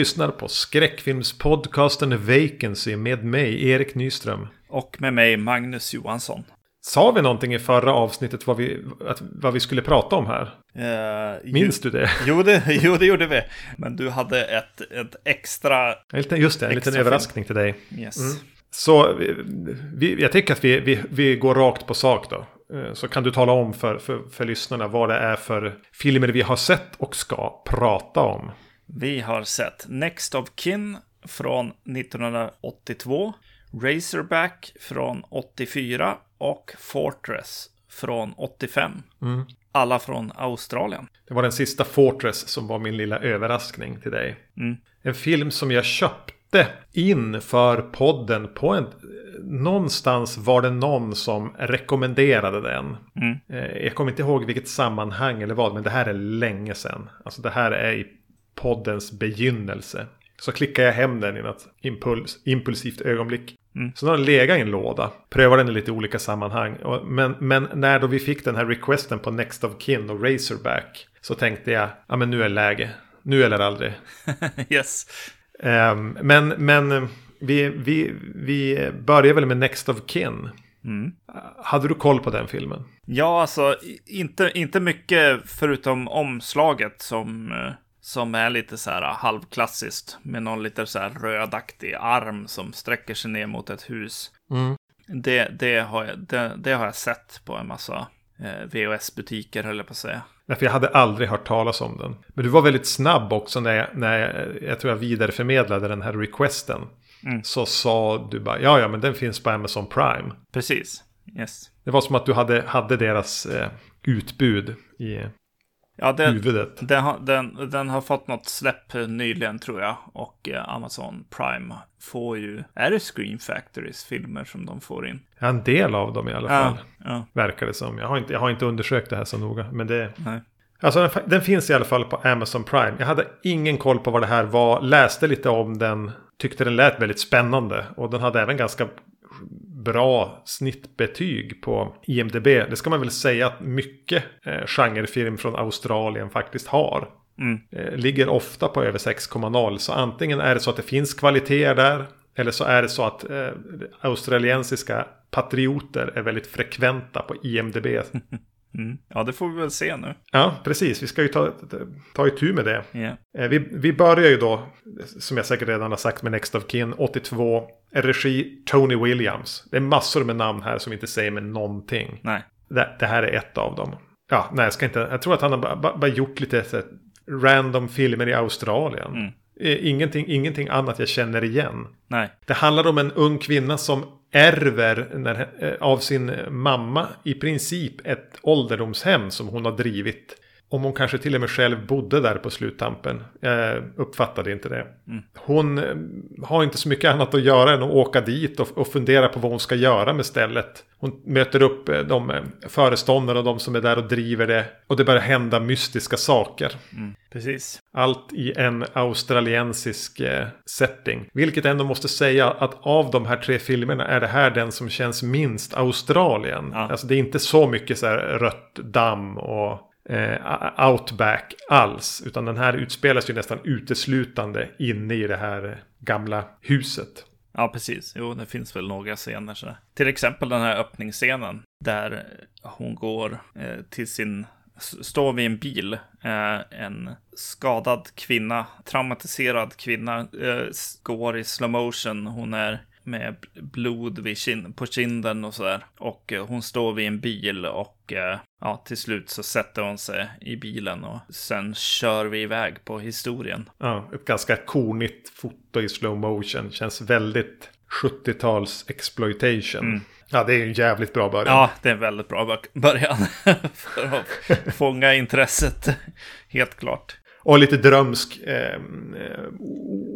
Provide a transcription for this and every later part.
Lyssnar på skräckfilmspodcasten Vacancy med mig, Erik Nyström. Och med mig, Magnus Johansson. Sa vi någonting i förra avsnittet vad vi, att, vad vi skulle prata om här? Uh, Minns ju, du det? Jo det, jo, det gjorde vi. Men du hade ett, ett extra... Just det, en liten överraskning till dig. Yes. Mm. Så vi, vi, jag tycker att vi, vi, vi går rakt på sak då. Eh, så kan du tala om för, för, för lyssnarna vad det är för filmer vi har sett och ska prata om. Vi har sett Next of Kin från 1982, Razorback från 84 och Fortress från 85. Mm. Alla från Australien. Det var den sista Fortress som var min lilla överraskning till dig. Mm. En film som jag köpte in för podden på en... Någonstans var det någon som rekommenderade den. Mm. Eh, Jag kommer inte ihåg vilket sammanhang eller vad, men det här är länge sedan. Alltså det här är i poddens begynnelse. Så klickar jag hem den i något impuls, impulsivt ögonblick. Mm. Så den har legat i en låda. Prövar den i lite olika sammanhang. Men, men när då vi fick den här requesten på Next of Kin och Razorback. Så tänkte jag, ja men nu är läge. Nu eller aldrig. yes. Ehm, men men vi, vi, vi börjar väl med Next of Kin. Mm. Hade du koll på den filmen? Ja, alltså inte, inte mycket förutom omslaget som, eh, som är lite så här halvklassiskt. Med någon lite så här rödaktig arm som sträcker sig ner mot ett hus. Mm. Det, det, har, jag, det, det har jag sett på en massa eh, VHS-butiker, höll jag på att säga. Nej, för jag hade aldrig hört talas om den. Men du var väldigt snabb också när jag, när jag, jag tror jag vidareförmedlade den här requesten. Mm. Så sa du bara, ja ja men den finns på Amazon Prime. Precis. Yes. Det var som att du hade, hade deras eh, utbud i Ja, den, huvudet. den, har, den, den har fått något släpp nyligen tror jag. Och eh, Amazon Prime får ju... Är det Screen Factorys filmer som de får in? Ja, en del av dem i alla Ja, fall. ja, Verkar det som. Jag har, inte, jag har inte undersökt det här så noga. Men det, nej. Alltså den, den finns i alla fall på Amazon Prime. Jag hade ingen koll på vad det här var. Läste lite om den. Tyckte den lät väldigt spännande. Och den hade även ganska bra snittbetyg på IMDB. Det ska man väl säga att mycket eh, genrefilm från Australien faktiskt har. Mm. Eh, ligger ofta på över 6,0. Så antingen är det så att det finns kvaliteter där. Eller så är det så att eh, australiensiska patrioter är väldigt frekventa på IMDB. Mm. Ja, det får vi väl se nu. Ja, precis. Vi ska ju ta, ta itu med det. Eh, Vi, vi börjar ju då, som jag säkert redan har sagt med Next of Kin, 82. Regi Tony Williams. Det är massor med namn här som inte säger mig någonting. Nej. Det, det här är ett av dem. Ja, nej, jag ska inte. Jag tror att han har bara, bara, gjort lite random filmer i Australien. Mm. Eh, Ingenting, ingenting annat jag känner igen. Nej. Det handlar om en ung kvinna som ärver när, eh, av sin mamma i princip ett ålderdomshem som hon har drivit. Om hon kanske till och med själv bodde där på sluttampen. Jag uppfattade inte det. Mm. Hon eh, har inte så mycket annat att göra än att åka dit och, och fundera på vad hon ska göra med stället. Hon möter upp eh, de eh, föreståndare och de som är där och driver det. Och det börjar hända mystiska saker. Mm. Precis. Allt i en australiensisk eh, setting. Vilket ändå måste säga att av de här tre filmerna är det här den som känns minst Australien. Ja. Alltså det är inte så mycket så här rött damm och eh, outback alls. Utan den här utspelas ju nästan uteslutande inne i det här gamla huset. Ja, precis. Jo, det finns väl några scener. Så. Till exempel den här öppningsscenen där hon går eh, till sin... Står vid en bil. Eh, en skadad kvinna, traumatiserad kvinna, eh, går i slow motion. Hon är med bl- blod vid kin- på kinden och sådär. Och eh, hon står vid en bil och eh, ja, till slut så sätter hon sig i bilen och sen kör vi iväg på historien. Ja, ett ganska kornigt foto i slow motion. Känns väldigt 70-tals exploitation. Mm. Ja, det är en jävligt bra början. Ja, det är en väldigt bra bör- början för att fånga intresset. Helt klart. Och lite drömsk, eh, eh,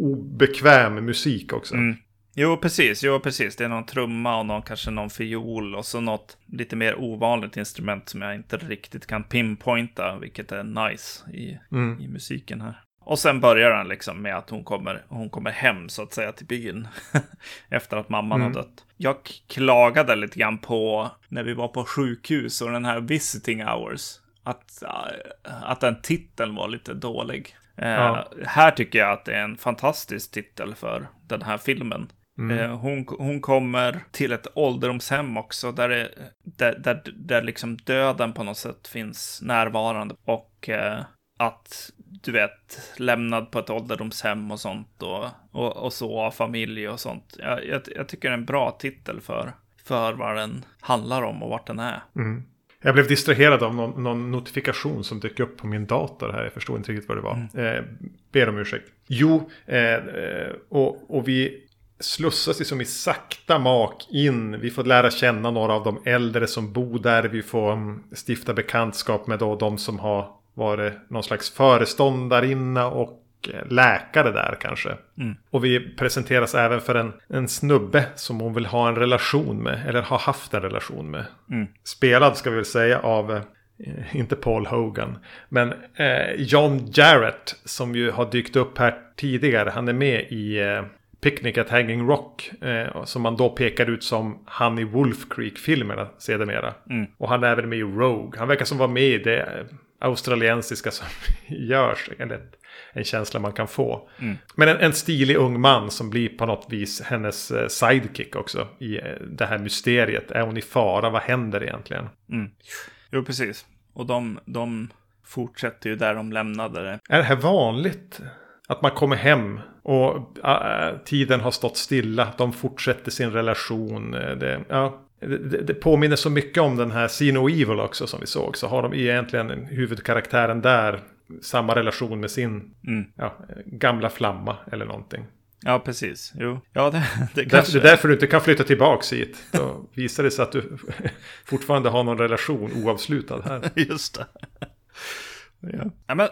obekväm musik också. Mm. Jo, precis. Jo, precis. Det är någon trumma och någon, kanske någon fiol och så något lite mer ovanligt instrument som jag inte riktigt kan pinpointa, vilket är nice i, Mm. i musiken här. Och sen börjar den liksom med att hon kommer, hon kommer hem så att säga till byn. Efter att mamman Mm. har dött. Jag klagade lite grann på när vi var på sjukhus och den här visiting hours. Att, äh, att den titeln var lite dålig. Eh, ja. Här tycker jag att det är en fantastisk titel för den här filmen. Mm. Eh, hon, hon kommer till ett ålderdomshem också, där, det, där, där, där liksom döden på något sätt finns närvarande. Och eh, att, du vet, lämnad på ett ålderdomshem och sånt. Och, och, och så av familj och sånt. Jag, jag, jag, tycker det är en bra titel för, för vad den handlar om och vart den är. Mm. Jag blev distraherad av någon, någon, notifikation som dök upp på min dator här. Jag förstod inte riktigt vad det var. Mm. Eh, ber om ursäkt. Jo, eh, eh och, och vi slussas liksom i sakta mak in. Vi får lära känna några av de äldre som bor där. Vi får mm, stifta bekantskap med då de som har varit någon slags föreståndarinna och eh, läkare där kanske. Mm. Och vi presenteras även för en, en snubbe som hon vill ha en relation med. Eller har haft en relation med. Mm. Spelad ska vi väl säga av eh, inte Paul Hogan. Men eh, John Jarrett som ju har dykt upp här tidigare. Han är med i eh, Picnic at Hanging Rock. Eh, som man då pekar ut som han i Wolf Creek-filmerna sedermera. Mm. Och han är även med i Rogue. Han verkar som vara med i det australiensiska som görs. Eller en känsla man kan få. Mm. Men en, en, stilig ung man som blir på något vis hennes eh, sidekick också. I eh, det här mysteriet. Är hon i fara? Vad händer egentligen? Mm. Jo, precis. Och de, de fortsätter ju där de lämnade det. Är det här vanligt? Att man kommer hem och äh, tiden har stått stilla. De fortsätter sin relation. Eh, det, ja, det, det, påminner så mycket om den här See No Evil också som vi såg. Så har de egentligen huvudkaraktären där samma relation med sin mm. ja, gamla flamma eller någonting. Ja, precis. Jo. Ja, det, det, kanske... det är därför du inte kan flytta tillbaka hit. Då visar det sig att du fortfarande har någon relation oavslutad här. Just det. Ja. ja men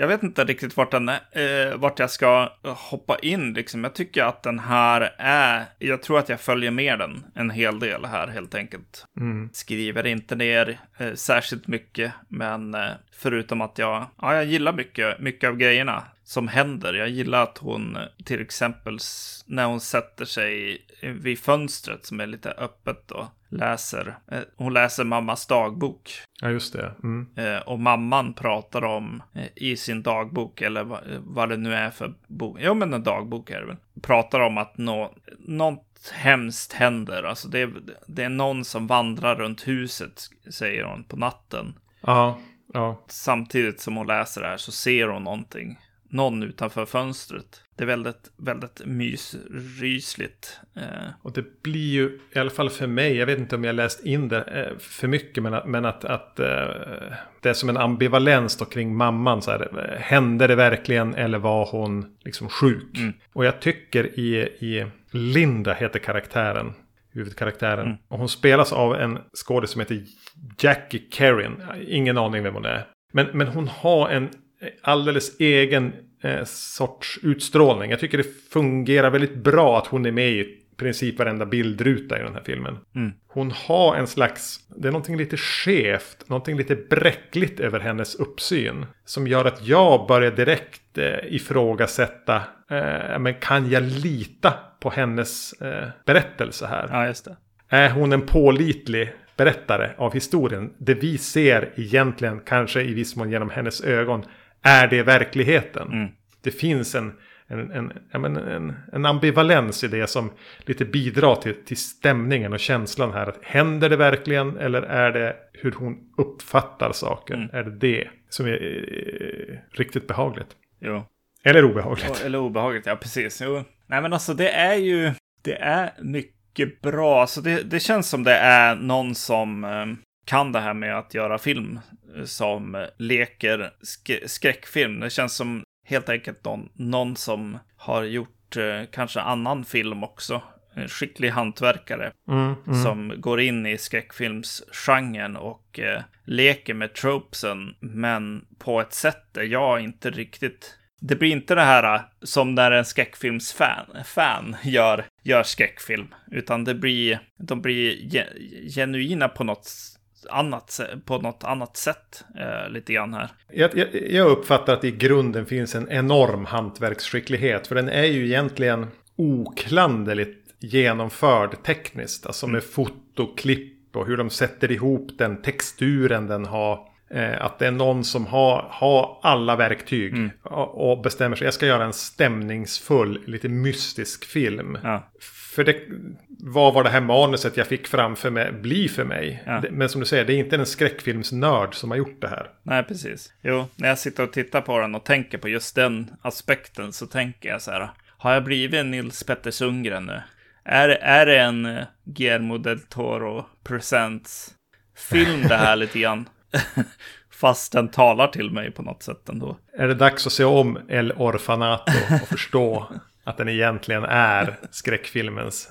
jag vet inte riktigt vart, den eh, vart jag ska hoppa in. Liksom. Jag tycker att den här är... Jag tror att jag följer med den en hel del här helt enkelt. Mm. Skriver inte ner eh, särskilt mycket, men eh, förutom att jag, ja, jag gillar mycket, mycket av grejerna som händer. Jag gillar att hon till exempel när hon sätter sig vid fönstret som är lite öppet och läser. Eh, hon läser mammas dagbok. Ja, just det. Mm. Eh, och mamman pratar om eh, i sin dagbok, eller vad det nu är för bok. Jo, men en dagbok är det väl. Pratar om att nå, något hemskt händer. Alltså det, det är någon som vandrar runt huset, säger hon på natten. Ja, ja. Samtidigt som hon läser det här så ser hon någonting någon utanför fönstret. Det är väldigt, väldigt mysrysligt. Eh. Och det blir ju, i alla fall för mig, jag vet inte om jag läst in det eh, för mycket, men att, men att, att eh, det är som en ambivalens då kring mamman. Så här, hände det verkligen eller var hon liksom sjuk? Mm. Och jag tycker i, i Linda heter karaktären huvudkaraktären. Mm. Och hon spelas av en skådis som heter Jackie Kerrin. Ingen aning vem hon är. Men, men hon har en alldeles egen eh, sorts utstrålning. Jag tycker det fungerar väldigt bra att hon är med i princip varenda bildruta i den här filmen. Mm. Hon har en slags, det är någonting lite skevt, någonting lite bräckligt över hennes uppsyn. Som gör att jag börjar direkt eh, ifrågasätta, eh, men kan jag lita på hennes eh, berättelse här? Ja, just det. Är hon en pålitlig berättare av historien? Det vi ser egentligen, kanske i viss mån genom hennes ögon, är det verkligheten? Mm. Det finns en, en, en, en, en, en ambivalens i det som lite bidrar till, till stämningen och känslan här. Händer det verkligen eller är det hur hon uppfattar saker? Mm. Är det det som är eh, riktigt behagligt? Jo. Eller obehagligt. Eller obehagligt, ja precis. Jo. Nej men alltså det är ju, det är mycket bra. Så det, det känns som det är någon som eh, kan det här med att göra film som leker sk skräckfilm. Det känns som helt enkelt någon, någon som har gjort eh, kanske annan film också. En skicklig hantverkare mm, mm. som går in i skräckfilmsgenren och eh, leker med tropesen, men på ett sätt där jag inte riktigt det blir inte det här eh, som när en skräckfilmsfan fan gör, gör skräckfilm, utan det blir, de blir genuina på något annat, på något annat sätt eh, lite grann här. Jag, jag, jag, uppfattar att i grunden finns en enorm hantverksskicklighet. För den är ju egentligen oklanderligt genomförd tekniskt. Alltså med mm. fotoklipp och hur de sätter ihop den, texturen den har. Eh, att det är någon som har, har alla verktyg Mm. och, och bestämmer sig. Jag ska göra en stämningsfull, lite mystisk film. Ja. För det, vad var det här manuset jag fick framför mig bli för mig? Ja. Men som du säger, det är inte en skräckfilmsnörd som har gjort det här. Nej, precis. Jo, när jag sitter och tittar på den och tänker på just den aspekten så tänker jag så här. Har jag blivit en Nils Petter Sundgren nu? Är, är det en eh, Guillermo del Toro Presents film det här lite grann? Fast den talar till mig på något sätt ändå. Är det dags att se om El Orfanato och förstå att den egentligen är skräckfilmens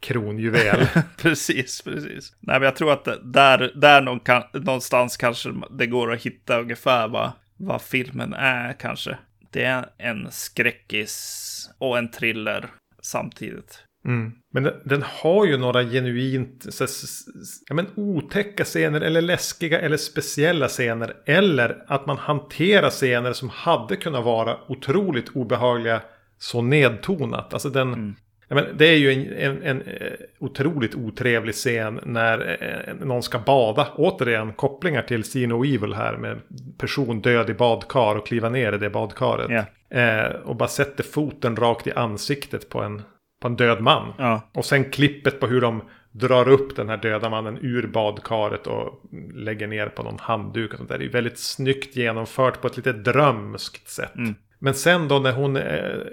kronjuvel? precis, precis. Nej, men jag tror att där, där någon kan, någonstans kanske det går att hitta ungefär vad, vad filmen är kanske. Det är en skräckis och en thriller samtidigt. Mm. Men den, den har ju några genuint så, ja, men, otäcka scener eller läskiga eller speciella scener. Eller att man hanterar scener som hade kunnat vara otroligt obehagliga så nedtonat. Alltså den, ja, men, det är ju en, en, en eh, otroligt otrevlig scen när eh, någon ska bada. Återigen kopplingar till See No Evil här med person död i badkar och kliva ner i det badkaret. Ja. Eh, och bara sätter foten rakt i ansiktet på en, på en död man. Ja, Och sen klippet på hur de drar upp den här döda mannen ur badkaret och lägger ner på någon handduk. Och sånt där. Det är väldigt snyggt genomfört på ett lite drömskt sätt. Men sen då när hon eh,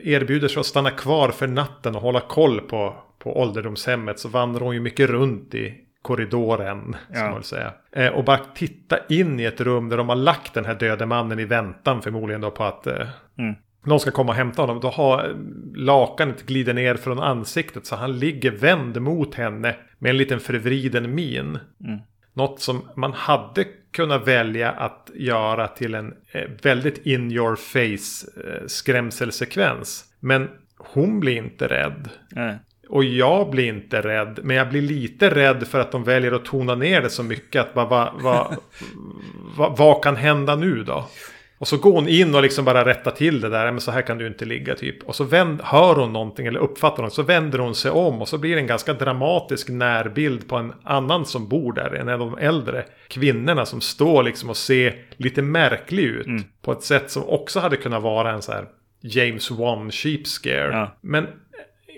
erbjuder sig att stanna kvar för natten och hålla koll på, på ålderdomshemmet så vandrar hon ju mycket runt i korridoren. Ja. Som man säga. Eh, och bara titta in i ett rum där de har lagt den här döde mannen i väntan förmodligen då på att eh, Mm. någon ska komma och hämta honom. Då har lakanet glider ner från ansiktet så han ligger vänd mot henne med en liten förvriden min. Mm. Något som man hade kunnat välja att göra till en eh, väldigt in your face eh, skrämselsekvens. Men hon blir inte rädd. nej. Och jag blir inte rädd. Men jag blir lite rädd för att de väljer att tona ner det så mycket. Att bara, vad, vad, vad, vad kan hända nu då? Och så går hon in och liksom bara rättar till det där. Men så här kan du inte ligga typ. Och så vänd, hör hon någonting eller uppfattar något. Så vänder hon sig om. Och så blir det en ganska dramatisk närbild på en annan som bor där. En av de äldre kvinnorna som står liksom och ser lite märklig ut. På ett sätt som också hade kunnat vara en så här James Wan sheep scare. Ja. Men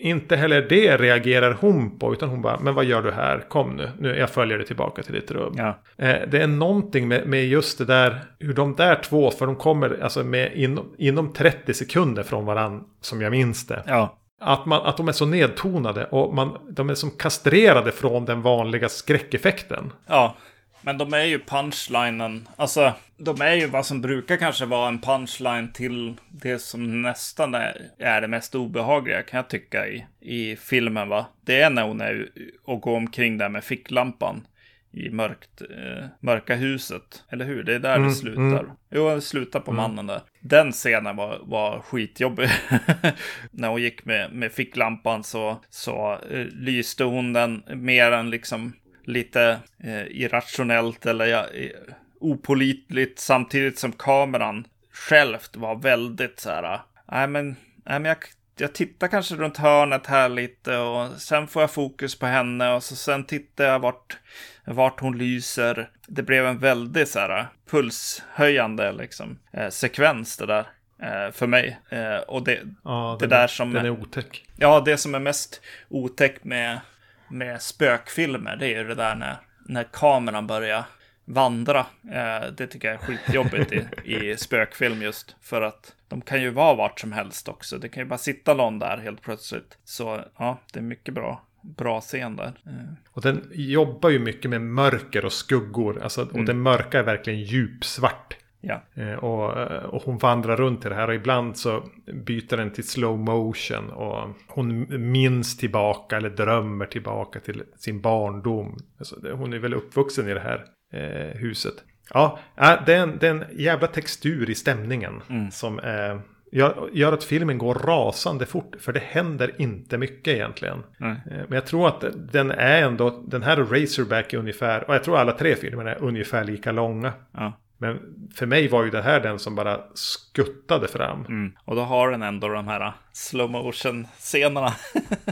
inte heller det reagerar hon på. Utan hon bara, men vad gör du här? Kom nu, nu jag följer dig tillbaka till ditt rum. Ja. Eh, det är någonting med, med just det där, hur de där två, för de kommer alltså med inom, inom 30 sekunder från varann, som jag minns det. Ja. Att, man, att de är så nedtonade och man, de är som kastrerade från den vanliga skräckeffekten. Ja, men de är ju punchlinen. Alltså, de är ju vad som brukar kanske vara en punchline till det som nästan är, är det mest obehagliga kan jag tycka i, i filmen. va. Det är när hon är och går omkring där med ficklampan i mörkt, eh, mörka huset. Eller hur? Det är där det slutar. Jo, det slutar på mannen där. Den scenen var, var skitjobbig. när hon gick med, med ficklampan så, så eh, lyste hon den mer än liksom lite eh, irrationellt eller ja, opolitligt samtidigt som kameran självt var väldigt så här. Nej men, nej, men jag, jag tittar kanske runt hörnet här lite och sen får jag fokus på henne och så sen tittar jag vart, vart hon lyser. Det blev en väldigt så här pulshöjande liksom eh, sekvens det där. Eh, för mig. Eh, och det, Ja, det den, där som... Den är otäck. Ja, det som är mest otäckt med, med spökfilmer, det är ju det där när, när kameran börjar vandra. Eh, det tycker jag är skitjobbigt i, i spökfilm just. För att de kan ju vara vart som helst också. Det kan ju bara sitta någon där helt plötsligt. Så ja, det är mycket bra. Bra scen där. Eh, Och den jobbar ju mycket med mörker och skuggor. Alltså, och Mm. den mörka är verkligen djupsvart. Ja. Eh, Och, eh, och hon vandrar runt i det här och ibland så byter den till slow motion. Och hon minns tillbaka eller drömmer tillbaka till sin barndom. Alltså, hon är väl uppvuxen i det här eh, huset. Ja, äh, det, är en, det är en jävla textur i stämningen. Som eh, gör, gör att filmen går rasande fort. För det händer inte mycket egentligen. Eh, Men jag tror att den är ändå, den här Razorback är ungefär, och jag tror alla tre filmerna är ungefär lika långa. ja. Men för mig var ju det här den som bara skuttade fram. Mm. Och då har den ändå de här slow motion scenerna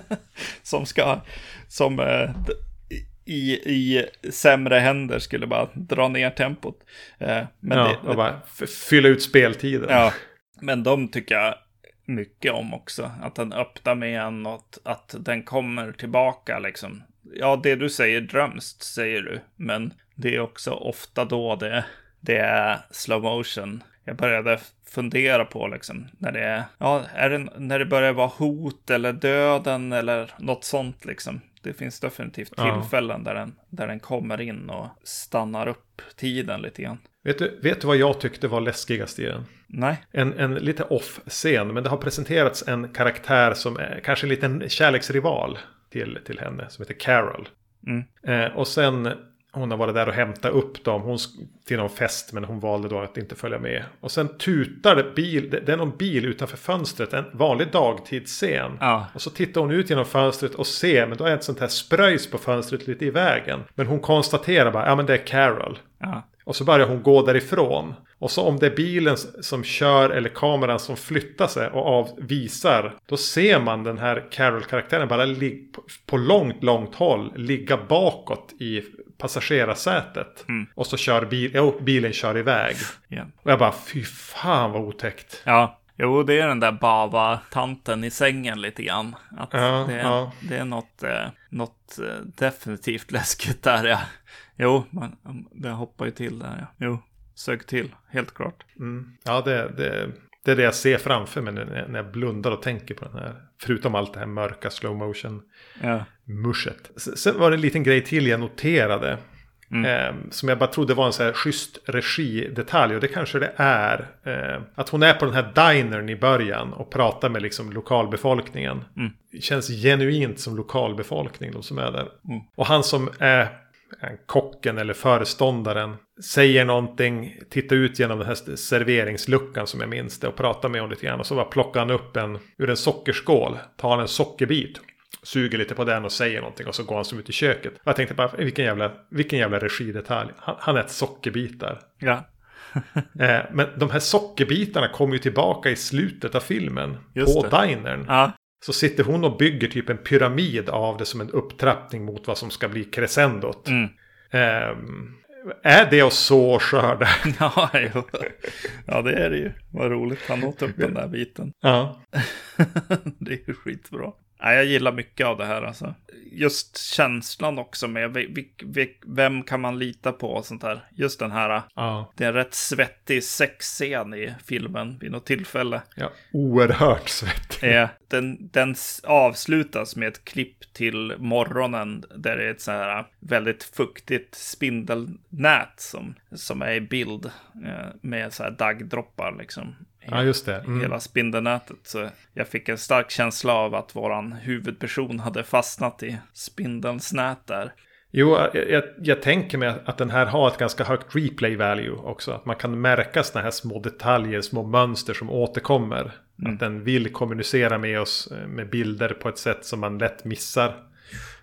som ska, som eh, i, i sämre händer skulle bara dra ner tempot. Eh, men ja, det, och bara fylla ut speltiden. Ja, men de tycker jag mycket om också. Att den öppnar med en och att den kommer tillbaka liksom. Ja, det du säger drömst säger du, men det är också ofta då det, det är slow motion. Jag började fundera på liksom när det är, ja, är det när det börjar vara hot eller döden eller något sånt liksom. Det finns definitivt tillfällen ja. där, den, där den kommer in och stannar upp tiden lite grann. Vet du, vet du vad jag tyckte var läskigast i den? Nej. En, en lite off-scen, men det har presenterats en karaktär som är kanske en liten kärleksrival till, till henne, som heter Carol. Mm. Eh, och sen hon har varit där och hämtat upp dem hon, till någon fest men hon valde då att inte följa med. Och sen tutar det bil, det är någon bil utanför fönstret, en vanlig dagtidsscen. Ja. Och så tittar hon ut genom fönstret och ser, men då är ett sånt här spröjs på fönstret lite i vägen. Men hon konstaterar bara, ja men det är Carol. Ja. Och så börjar hon gå därifrån. Och så om det är bilen som kör eller kameran som flyttar sig och avvisar. Då ser man den här Carol-karaktären bara på långt, långt håll ligga bakåt i passagerarsätet. Mm. Och så kör bil, ja, bilen kör iväg. Yeah. Och jag bara, fy fan vad otäckt. Ja, jo det är den där baba-tanten i sängen lite grann. Att ja, det, är, ja. det är något, eh, något eh, definitivt läskigt där ja. Jo, man, det hoppar ju till där ja. Jo, sög till, helt klart. Mm. Ja, det, det, det är det jag ser framför mig när, när jag blundar och tänker på den här. Förutom allt det här mörka slow motion ja. muschet. Sen var det en liten grej till jag noterade. Mm. Eh, som jag bara trodde var en så här schysst regidetalj. Och det kanske det är. Eh, att hon är på den här dinern i början. Och pratar med liksom lokalbefolkningen. Mm. Känns genuint som lokalbefolkning. De som är där. Mm. Och han som är kocken eller föreståndaren säger någonting, tittar ut genom den här serveringsluckan som jag minns det och pratar med honom lite grann. Och så bara plockar han upp en ur en sockerskål, tar han en sockerbit, suger lite på den och säger någonting och så går han som ut i köket. Och jag tänkte bara, vilken jävla, vilken jävla regidetalj. Han, han äter sockerbitar. Ja. eh, men de här sockerbitarna kommer ju tillbaka i slutet av filmen. Just på det. dinern. Ja. Så sitter hon och bygger typ en pyramid av det som en upptrappning mot vad som ska bli crescendot. Mm. Um, är det att så skörda? Ja, jo. ja, det är det ju. Vad roligt. Han åt upp den där biten. Ja. det är ju skitbra. Ja, jag gillar mycket av det här alltså. Just känslan också med vem kan man lita på och sånt där. Just den här. Ja. Det är en rätt svettig sexscen i filmen vid något tillfälle. Ja, oerhört svettig. Den, den avslutas med ett klipp till morgonen där det är ett så här väldigt fuktigt spindelnät som, som är i bild eh, med så här daggdroppar liksom. Ja, just det. Mm. Hela spindelnätet. Så jag fick en stark känsla av att våran huvudperson hade fastnat i spindelns nät där. Jo, jag, jag, jag, tänker mig att den här har ett ganska högt replay value också. Att man kan märka sådana här små detaljer, små mönster som återkommer. Mm. Att den vill kommunicera med oss med bilder på ett sätt som man lätt missar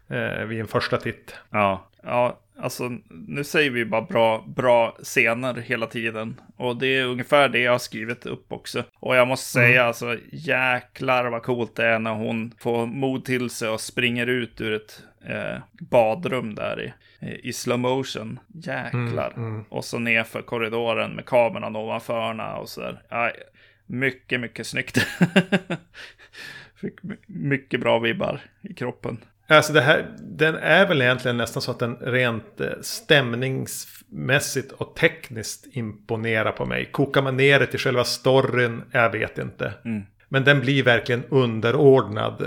eh, vid en första titt. Ja, ja, alltså nu säger vi bara bra, bra scener hela tiden. Och det är ungefär det jag har skrivit upp också. Och jag måste säga mm. alltså jäklar vad coolt det är när hon får mod till sig och springer ut ur ett eh, badrum där i, i slow motion. Jäklar. Mm, mm. Och så ner för korridoren med kameran ovanför och så där. Mycket, mycket snyggt. Fick mycket bra vibbar i kroppen. Alltså det här, den är väl egentligen nästan så att den rent stämningsmässigt och tekniskt imponerar på mig. Kokar man ner det till själva storyn, jag vet inte. Mm. Men den blir verkligen underordnad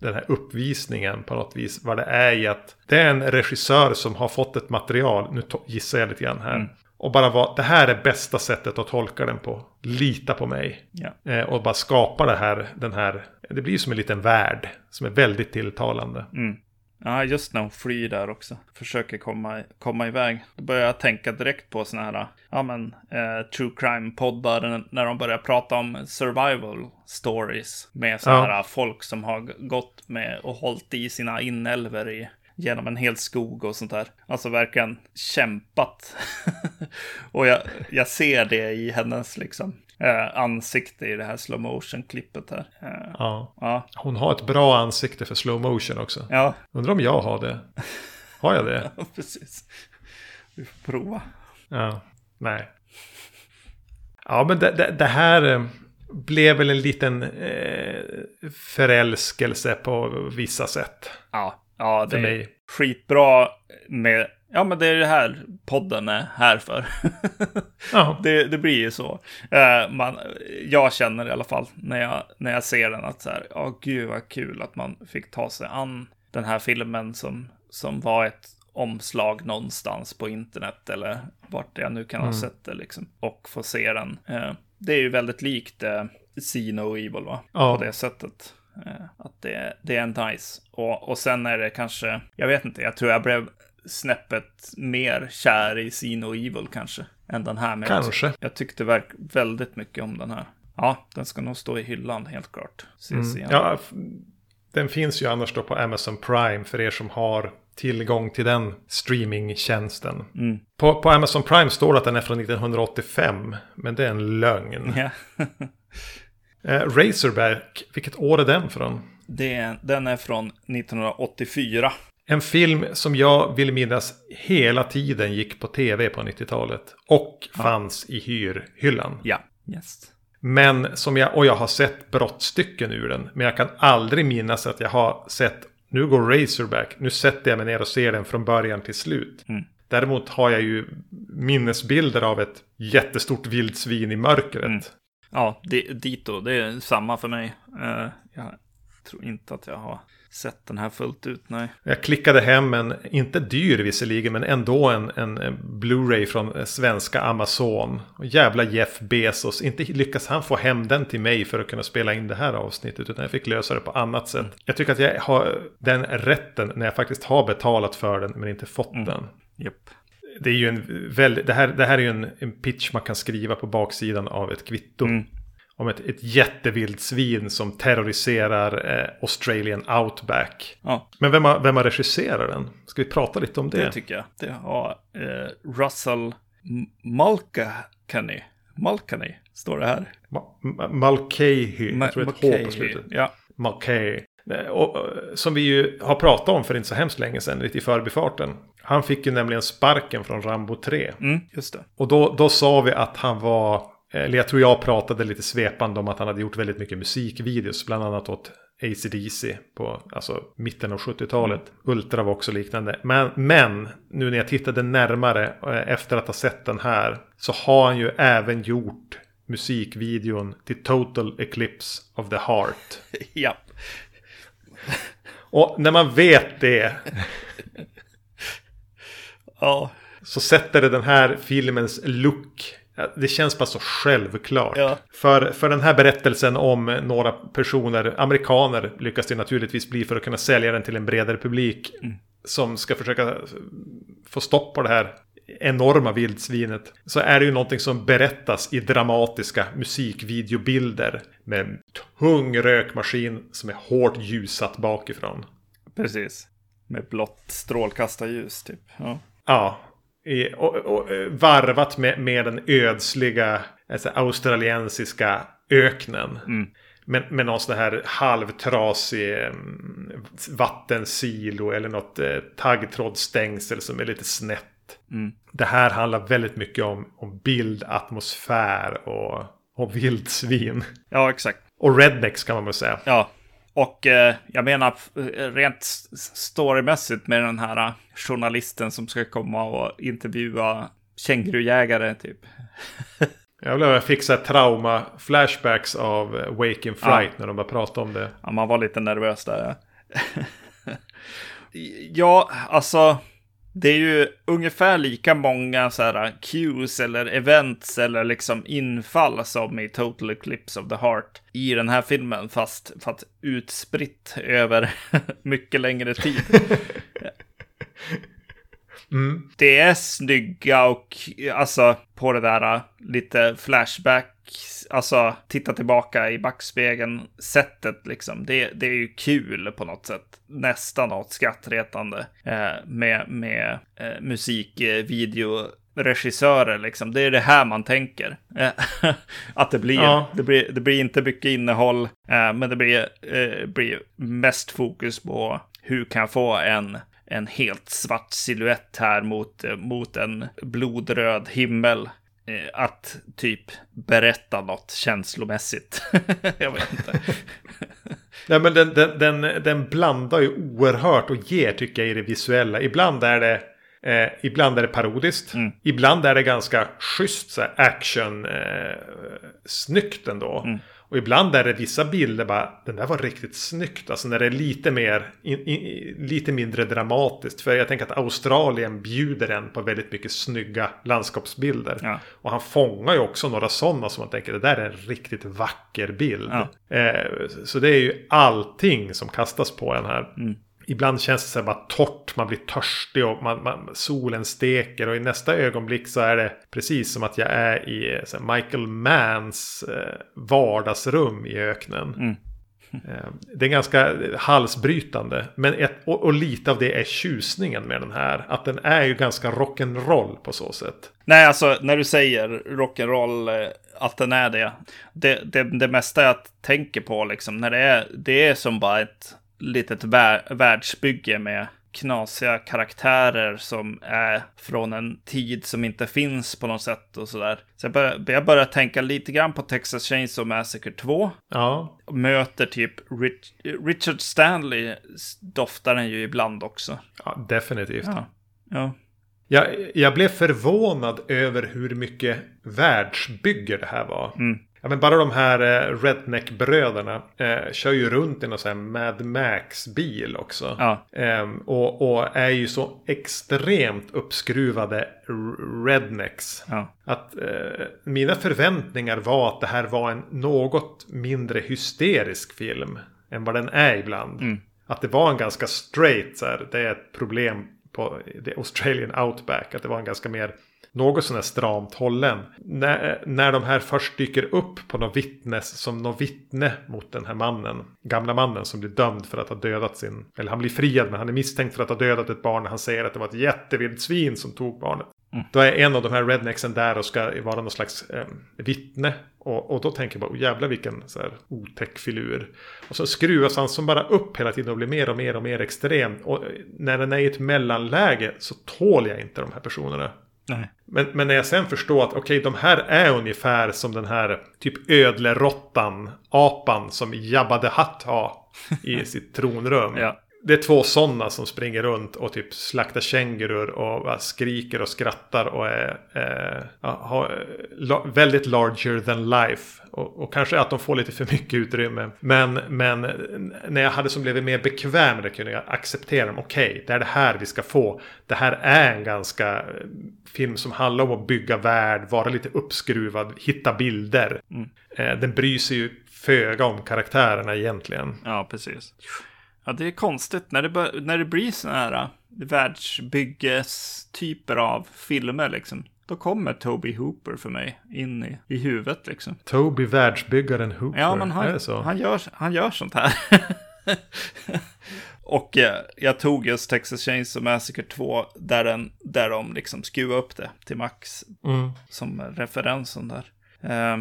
den här uppvisningen på något vis. Vad det är i att det är en regissör som har fått ett material, nu gissar jag lite grann här. Mm. Och bara vara, det här är bästa sättet att tolka den på. Lita på mig. Ja. Eh, och bara skapa det här, den här, det blir som en liten värld. Som är väldigt tilltalande. Mm. Ja, just när hon flyr där också. Försöker komma, komma iväg. Då börjar jag tänka direkt på sådana här, ja men, eh, true crime-poddar. När de börjar prata om survival stories. Med sådana Ja. här folk som har gått med och hållit i sina inälvor i genom en hel skog och sånt där. Alltså verkligen kämpat. och jag, jag ser det i hennes liksom eh, ansikte i det här slow motion klippet här. Eh, Ja. ja, Hon har ett bra ansikte för slow motion också. ja, Undrar om jag har det. Har jag det? Ja, precis. Vi får prova. Ja, nej. Ja, men det, det, det här eh, blev väl en liten eh, förälskelse på vissa sätt. Ja, ja det För är mig. skitbra med... Ja, men det är det här podden är här för. Ja, det, det blir ju så. Eh, man, jag känner i alla fall när jag, när jag ser den att så här, ja gud vad kul att man fick ta sig an den här filmen som, som var ett omslag någonstans på internet eller vart jag nu kan ha sett det liksom. Och få se den. Eh, det är ju väldigt likt eh, See No Evil va? Ja. På det sättet. Eh, att det, det är nice. Och, och sen är det kanske, jag vet inte, jag tror jag blev snäppet mer kär i See No Evil kanske. Än den här. Men jag- Kanske. Jag, tyckte verk väldigt mycket om den här. Ja, den ska nog stå i hyllan helt klart. Ses igen. ja, den finns ju annars då på Amazon Prime för er som har tillgång till den streamingtjänsten. Mm. På, på Amazon Prime står det att den är från 1985, men det är en lögn. Ja. Eh, Razorback, vilket år är den från? Det, den är från 1984. En film som jag vill minnas hela tiden gick på tv på 90-talet. Och fanns i hyrhyllan. Ja, yes. Men som jag, och jag har sett brottstycken ur den. Men jag kan aldrig minnas att jag har sett, nu går Razorback, nu sätter jag mig ner och ser den från början till slut. Mm. Däremot har jag ju minnesbilder av ett jättestort vildsvin i mörkret. Mm. Ja, di- dito, det är samma för mig. Eh, jag tror inte att jag har sett den här fullt ut, nej. Jag klickade hem en, inte dyr visserligen, men ändå en, en, en Blu-ray från eh, svenska Amazon. Och jävla Jeff Bezos, inte lyckas han få hem den till mig för att kunna spela in det här avsnittet, utan jag fick lösa det på annat sätt. Jag tycker att jag har den rätten när jag faktiskt har betalat för den, men inte fått den. Japp. Det är ju en väldigt, det här, det här är ju en, en pitch man kan skriva på baksidan av ett kvitto. Mm. Om ett, ett jättevildsvin som terroriserar eh, Australian Outback. Ja, Men vem har, vem har regisserat den? Ska vi prata lite om det? det tycker jag. Det har eh, Russell M- Mulcahy. Mulcahy, står det här. Ma- Ma- Mulcahy. Ma- Jag tror det är ett H på slutet. Ja, Mulcahy. Eh, Och, eh, som vi ju har pratat om för inte så hemskt länge sedan, lite i förbifarten. Han fick ju nämligen sparken från Rambo 3. mm, just det. Och då, då sa vi att han var, eller jag tror jag pratade lite svepande om att han hade gjort väldigt mycket musikvideos, bland annat åt AC/DC på alltså, mitten av 70-talet. Ultra var också liknande. Men, men nu när jag tittade närmare eh, efter att ha sett den här så har han ju även gjort musikvideon till Total Eclipse of the Heart. ja, Och när man vet det ja, så sätter det den här filmens look. Det känns bara så självklart. Ja. För, för den här berättelsen om några personer, amerikaner lyckas det naturligtvis bli för att kunna sälja den till en bredare publik. Som ska försöka få stopp på det här enorma vildsvinet. Så är det ju någonting som berättas i dramatiska musikvideobilder. Med en tung rökmaskin som är hårt ljusat bakifrån. precis. Med blått strålkastarljus, typ. Ja. Ja. I, och, och, eh, varvat med, med den ödsliga alltså, australiensiska öknen. Med, med någon sån här halvtrasig eh, vattensilo eller något eh, taggtrådsstängsel som är lite snett. Det här handlar väldigt mycket om, om bild, atmosfär och, och vildsvin. ja, exakt. Och rednecks kan man väl säga. Ja, och eh, jag menar eh, rent storymässigt med den här eh, journalisten som ska komma och intervjua kängurujägare typ. Jag vill jag fick så här trauma flashbacks av eh, Wake in Fright när de bara pratade om det. Ja, man var lite nervös där. ja, alltså. Det är ju ungefär lika många så här cues eller events eller liksom infall som i Total Eclipse of the Heart i den här filmen, fast, fast utspritt över mycket längre tid. Det är snygga och alltså på det där äh, lite flashback, alltså titta tillbaka i backspegeln sättet liksom. Det, det är ju kul på något sätt. Nästan något skrattretande eh, med, med eh, musikvideoregissörer liksom. Det är det här man tänker. Eh, att det blir. Ja. Det, blir det blir inte mycket innehåll, eh, men det blir, eh, blir mest fokus på hur kan jag få en en helt svart siluett här mot, mot en blodröd himmel. Eh, att typ berätta något känslomässigt. jag vet inte. Nej, men den, den, den, den blandar ju oerhört och ger tycker jag i det visuella. Ibland är det Eh, ibland är det parodiskt. Mm. Ibland är det ganska schysst så här, action. Eh, snyggt ändå. Mm. Och ibland är det vissa bilder bara, den där var riktigt snyggt. Alltså när det är lite mer, in, in, lite mindre dramatiskt. För jag tänker att Australien bjuder en på väldigt mycket snygga landskapsbilder. Ja. Och han fångar ju också några sådana som man tänker, det där är en riktigt vacker bild. Ja. Eh, så det är ju allting som kastas på en här. Mm ibland känns det så här bara torrt, man blir törstig och man, man, solen steker. Och i nästa ögonblick så är det precis som att jag är i här, Michael Manns eh, vardagsrum i öknen. Mm. Eh, det är ganska halsbrytande. Men ett, och, och, lite av det är tjusningen med den här. Att den är ju ganska rock'n'roll på så sätt. Nej, alltså när du säger rock'n'roll, eh, att den är det. Det, det. det mesta jag tänker på liksom, när det är, det är som bara ett litet världsbygge med knasiga karaktärer som är från en tid som inte finns på något sätt och sådär. Så jag börjar, jag börjar tänka lite grann på Texas Chainsaw Massacre 2. Ja. Möter typ Rich, Richard Stanley doftar den ju ibland också. Ja, definitivt. Ja. ja. Jag, jag blev förvånad över hur mycket världsbygge det här var. Mm. Ja, men bara de här eh, Redneck-bröderna eh, kör ju runt i någon sån här Mad Max-bil också. Ja. Eh, och, och, är ju så extremt uppskruvade rednecks. Ja. Att eh, mina förväntningar var att det här var en något mindre hysterisk film. Än vad den är ibland. Mm. Att det var en ganska straight, så här, det är ett problem på The Australian Outback. Att det var en ganska mer något sån här stramt hållen. När, när de här först dyker upp på något vittnes som något vittne mot den här mannen. Gamla mannen som blir dömd för att ha dödat sin, eller han blir friad men han är misstänkt för att ha dödat ett barn. Han säger att det var ett jättevildsvin som tog barnet. Mm. Då är en av de här rednexen där och ska vara någon slags eh, vittne. Och, och, då tänker jag bara, oh, jävlar vilken så här, otäck filur. Och så skruvas han som bara upp hela tiden och blir mer och mer och mer extrem. Och när den är i ett mellanläge så tål jag inte de här personerna. Nej. Men, men när jag sen förstår att okej, okay, de här är ungefär som den här typ ödlerottan, apan som Jabba the Hutt har i sitt tronrum. Ja. Det är två sådana som springer runt och typ slaktar kängurur och skriker och skrattar och är eh, har, väldigt larger than life. Och, och, kanske att de får lite för mycket utrymme. Men, men när jag hade som blivit mer bekväm det kunde jag acceptera dem. Okej, okay, det är det här vi ska få. Det här är en ganska film som handlar om att bygga värld, vara lite uppskruvad, hitta bilder. Mm. Eh, den bryr sig ju föga om karaktärerna egentligen. Ja, precis. Ja, det är konstigt när det, när det blir sådana här äh, världsbyggestyper av filmer liksom. Då kommer Toby Hooper för mig in i, i huvudet liksom. Toby världsbyggaren Hooper? Ja, men han, han, gör, han gör sånt här. Och eh, jag tog just Texas Chainsaw Massacre 2 där, den, där de liksom skruvade upp det till max mm. som referensen där. Eh,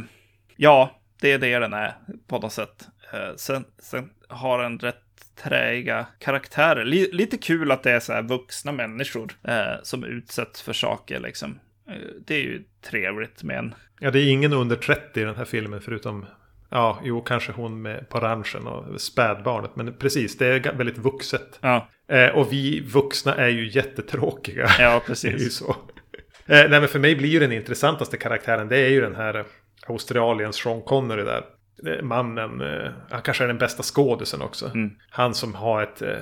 ja, det är det den är på något sätt. Eh, sen, sen har den rätt träiga karaktärer. L lite kul att det är så här vuxna människor eh, som utsätts för saker liksom. Eh, det är ju trevligt med en... Ja, det är ingen under 30 i den här filmen förutom Ja, jo, kanske hon med på ranchen och spädbarnet. Men precis, det är väldigt vuxet. Ja. Eh, och vi vuxna är ju jättetråkiga. Ja, precis. det är ju så. Eh, nej, men för mig blir ju den intressantaste karaktären, det är ju den här Australiens Sean Connery där. Mannen, eh, han kanske är den bästa skådisen också. Mm. Han som har ett eh,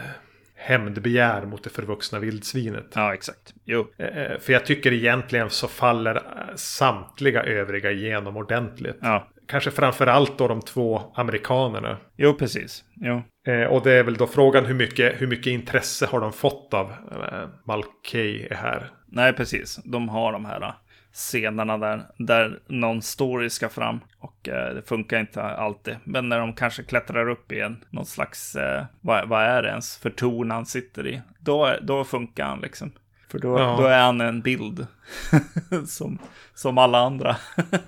hämndbegär mot det förvuxna vildsvinet. Ja, exakt. Jo. Eh, eh, för jag tycker egentligen så faller samtliga övriga igenom ordentligt. Ja kanske framförallt då de två amerikanerna. Jo, precis. Jo. Eh, och det är väl då frågan hur mycket, hur mycket intresse har de fått av eh, Malkay är här. Nej, precis. De har de här eh, scenerna där, där någon story ska fram. Och eh, det funkar inte alltid. Men när de kanske klättrar upp i en, någon slags, eh, vad, vad är det ens för torn han sitter i? Då, då funkar han liksom. För då, Ja. då är han en bild. som, som alla andra.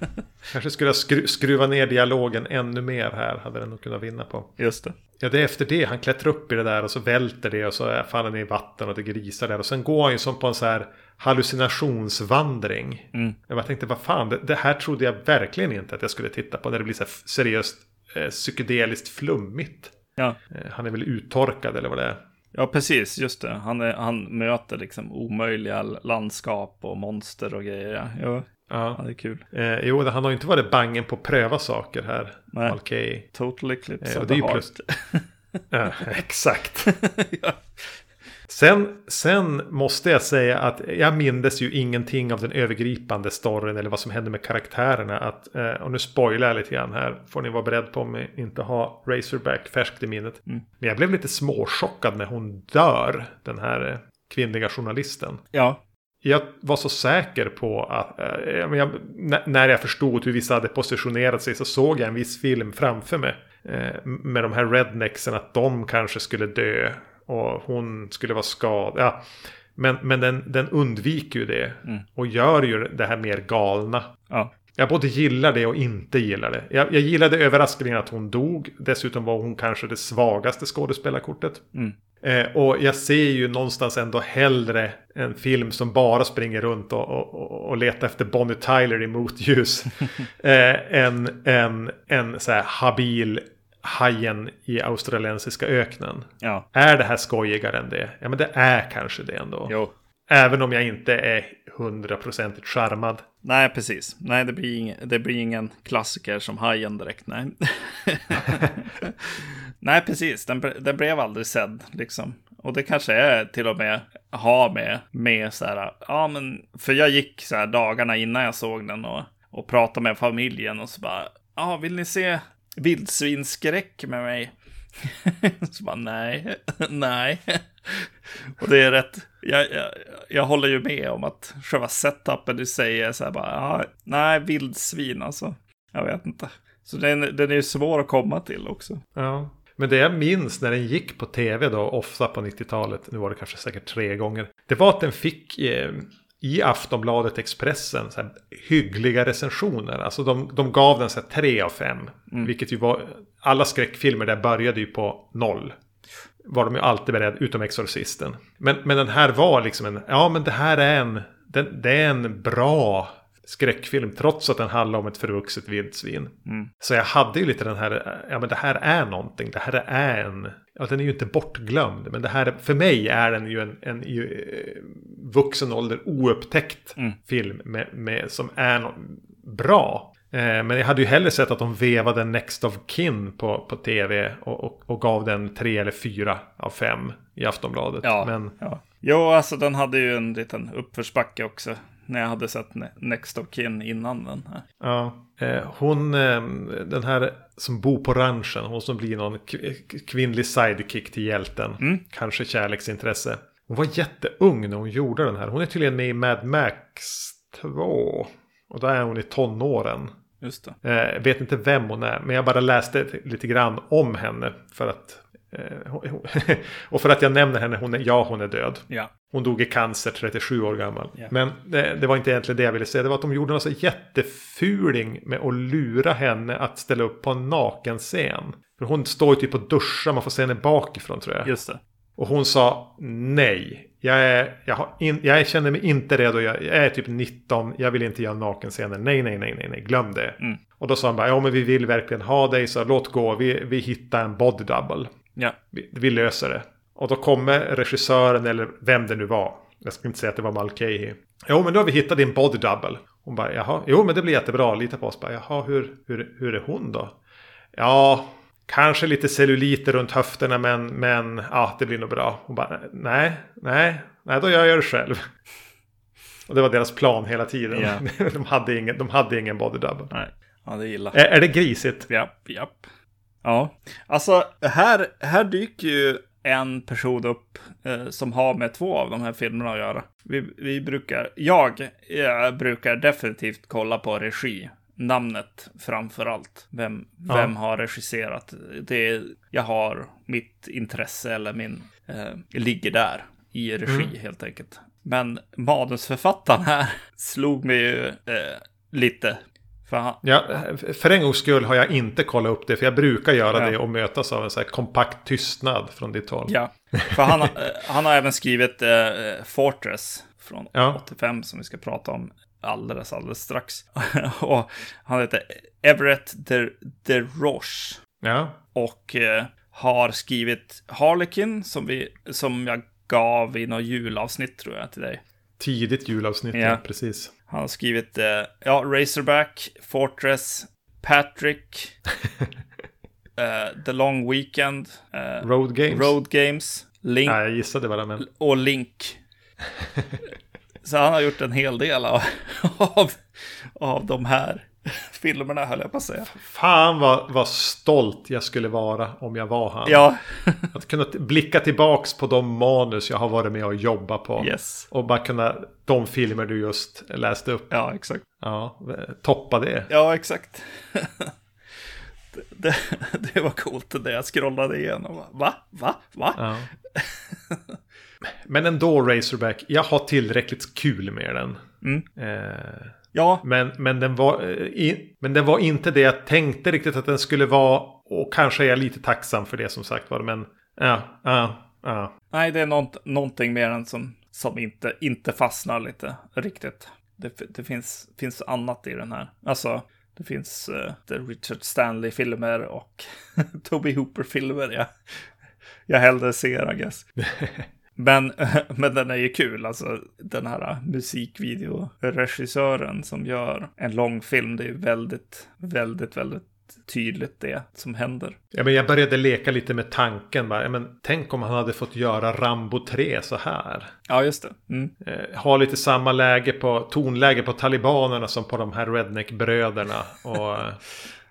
Kanske skulle jag skru skruva ner dialogen ännu mer här. Hade den nog kunnat vinna på. Just det. Ja, det är efter det. Han klättrar upp i det där och så välter det och så faller han i vatten och det grisar där. Och sen går han ju som på en så här hallucinationsvandring. Mm. Jag tänkte, vad fan, det, det här trodde jag verkligen inte att jag skulle titta på. När det blir så här seriöst eh, psykedeliskt flummigt. Ja. Eh, han är väl uttorkad eller vad det är. Ja, precis. Just det. Han, är, han möter liksom omöjliga landskap och monster och grejer. Ja, ja Ja. det är kul. Eh, jo, han har ju inte varit bangen på att pröva saker här. Nej. Malkey. Total Eclipse Eh, och det är ju plus- Ja, exakt. ja. Sen, sen måste jag säga att jag mindes ju ingenting av den övergripande storyn eller vad som hände med karaktärerna. Att, eh, och nu spoilar jag lite grann här. Får ni vara beredd på om ni inte har Razorback färskt i minnet. Mm. Men jag blev lite småchockad när hon dör. Den här eh, kvinnliga journalisten. ja, Jag var så säker på att, eh, jag när jag förstod hur vissa hade positionerat sig så såg jag en viss film framför mig. Eh, med de här rednexen, att de kanske skulle dö. Och hon skulle vara skadad. Ja. Men, men den, den undviker ju det. Mm. Och gör ju det här mer galna. ja, Jag både gillar det och inte gillar det. Jag, jag gillade överraskningen att hon dog. Dessutom var hon kanske det svagaste skådespelarkortet. mm. Eh, och jag ser ju någonstans ändå hellre en film som bara springer runt och, och, och- letar efter Bonnie Tyler i motljus. eh, än en, en så här habil hajen i australiensiska öknen. ja, Är det här skojigare än det? Ja men det är kanske det ändå. jo. Även om jag inte är hundraprocentigt charmad. Nej, precis. Nej, det blir, ing, det blir ingen klassiker som Hajen direkt. Nej, nej precis. Den, den blev aldrig sedd, liksom. Och det kanske är till och med ha med, med så här, ja men, för jag gick så här dagarna innan jag såg den och, och pratade med familjen och så bara, ja, vill ni se vildsvinsskräck med mig? så bara, nej, nej. Och det är rätt, jag, jag, jag håller ju med om att själva setupen du säger så här bara, ja, nej, vildsvin alltså. Jag vet inte. Så den, den är ju svår att komma till också. Ja. Men det jag minns när den gick på tv då, ofta på 90-talet, nu var det kanske säkert tre gånger. Det var att den fick eh, i Aftonbladet Expressen så här, hyggliga recensioner. Alltså de, de gav den så här, tre av fem. Vilket ju var, alla skräckfilmer där började ju på noll. Var de ju alltid beredda, utom Exorcisten. Men, men den här var liksom en, ja men det här är en, den, det är en bra skräckfilm trots att den handlar om ett förvuxet vildsvin. Mm. Så jag hade ju lite den här, ja men det här är någonting, det här är en, ja den är ju inte bortglömd, men det här, för mig är den ju en, en i eh, vuxen ålder oupptäckt Mm. film med, med, som är no bra. Eh, men jag hade ju hellre sett att de vevade Next of Kin på, på tv och, och, och gav den tre eller fyra av fem i Aftonbladet. Ja, Men ja. Jo, alltså den hade ju en liten uppförsbacke också. När jag hade sett Ne- Next of Kin innan den här. Ja, eh, hon, eh, den här som bor på ranchen, hon som blir någon kv- kvinnlig sidekick till hjälten. Mm. Kanske kärleksintresse. Hon var jätteung när hon gjorde den här. Hon är tydligen med i Mad Max 2. Och då är hon i tonåren. Just det. Eh, vet inte vem hon är, men jag bara läste lite grann om henne. För att, eh, och för att jag nämner henne, hon är, ja hon är död. Ja. Hon dog i cancer 37 år gammal. Ja. Men det, det var inte egentligen det jag ville säga. Det var att de gjorde någon så jättefuling med att lura henne att ställa upp på en nakenscen. För hon står ju typ och duschar, man får se henne bakifrån tror jag. Just det. Och hon sa nej. Jag, är, jag, in, jag känner mig inte redo. Jag, jag är typ 19. Jag vill inte göra nakenscener. Nej, nej, nej, nej, nej. Glöm det. Mm. Och då sa han bara, ja men vi vill verkligen ha dig. Så låt gå. Vi, vi hittar en body double. Ja. Vi, vi löser det. Och då kommer regissören eller vem det nu var. Jag ska inte säga att det var Malkehi. Jo men då har vi hittat din body double. Hon bara jaha. Jo men det blir jättebra. Lita på oss. Bara, jaha hur, hur, hur är hon då? Ja kanske lite celluliter runt höfterna men, men ja det blir nog bra. Hon bara nej nej nej då gör jag det själv. Och det var deras plan hela tiden. Ja. de, hade ingen, de hade ingen body double. Nej. Ja, det gillar. Är, är det grisigt? Japp, japp. Ja, alltså här, här dyker ju en person upp eh, som har med två av de här filmerna att göra. Vi, vi brukar, jag, jag brukar definitivt kolla på regi. Namnet framför allt. Vem, Ja. vem har regisserat? Det, jag har mitt intresse eller min, eh, ligger där i regi helt enkelt. Men manusförfattaren här slog mig ju eh, lite. För han, Ja, för en gångs skull har jag inte kollat upp det. För jag brukar göra Ja. det och mötas av en så kompakt tystnad från ditt håll. ja, för han, har- eh, han har även skrivit eh, Fortress från Ja. 85 som vi ska prata om alldeles, alldeles strax. och han heter Everett de, de Roche. Ja. och eh, har skrivit Harlequin som, vi, som jag gav i något julavsnitt tror jag till dig. Tidigt julavsnitt, Ja. precis. Han har skrivit eh, ja, Razorback, Fortress, Patrick, eh, The Long Weekend, eh, Road Games. Road Games, Link Nej, jag gissade bara, men... och Link. Så han har gjort en hel del av, av, av de här filmerna höll jag på att säga. Fan vad, vad stolt jag skulle vara om jag var han. Ja, Att kunna blicka tillbaks på de manus jag har varit med och jobbat på. yes. Och bara kunna, de filmer du just läste upp. Ja, exakt. Ja, toppa det. Ja, exakt. det, det, det var coolt det jag scrollade igenom. Va? Va? Va? Ja. Men ändå Razorback, jag har tillräckligt kul med den. Mm. Eh, Ja, men, men, den var, eh, i, men den var inte det jag tänkte riktigt att den skulle vara. Och kanske är jag lite tacksam för det som sagt var. Men ja, ja, ja. nej, det är något, någonting med den som, som inte, inte fastnar lite riktigt. Det, det finns, finns annat i den här. Alltså, det finns uh, the Richard Stanley-filmer och Toby Hooper-filmer. Jag, jag hellre ser, I guess. Men, men den är ju kul, alltså den här musikvideoregissören som gör en lång film. Det är ju väldigt, väldigt, väldigt tydligt det som händer. Ja, men jag började leka lite med tanken. Bara, ja, men tänk om han hade fått göra Rambo 3 så här. Ja, just det. Mm. Eh, ha lite samma läge på, tonläge på talibanerna som på de här redneck-bröderna. Och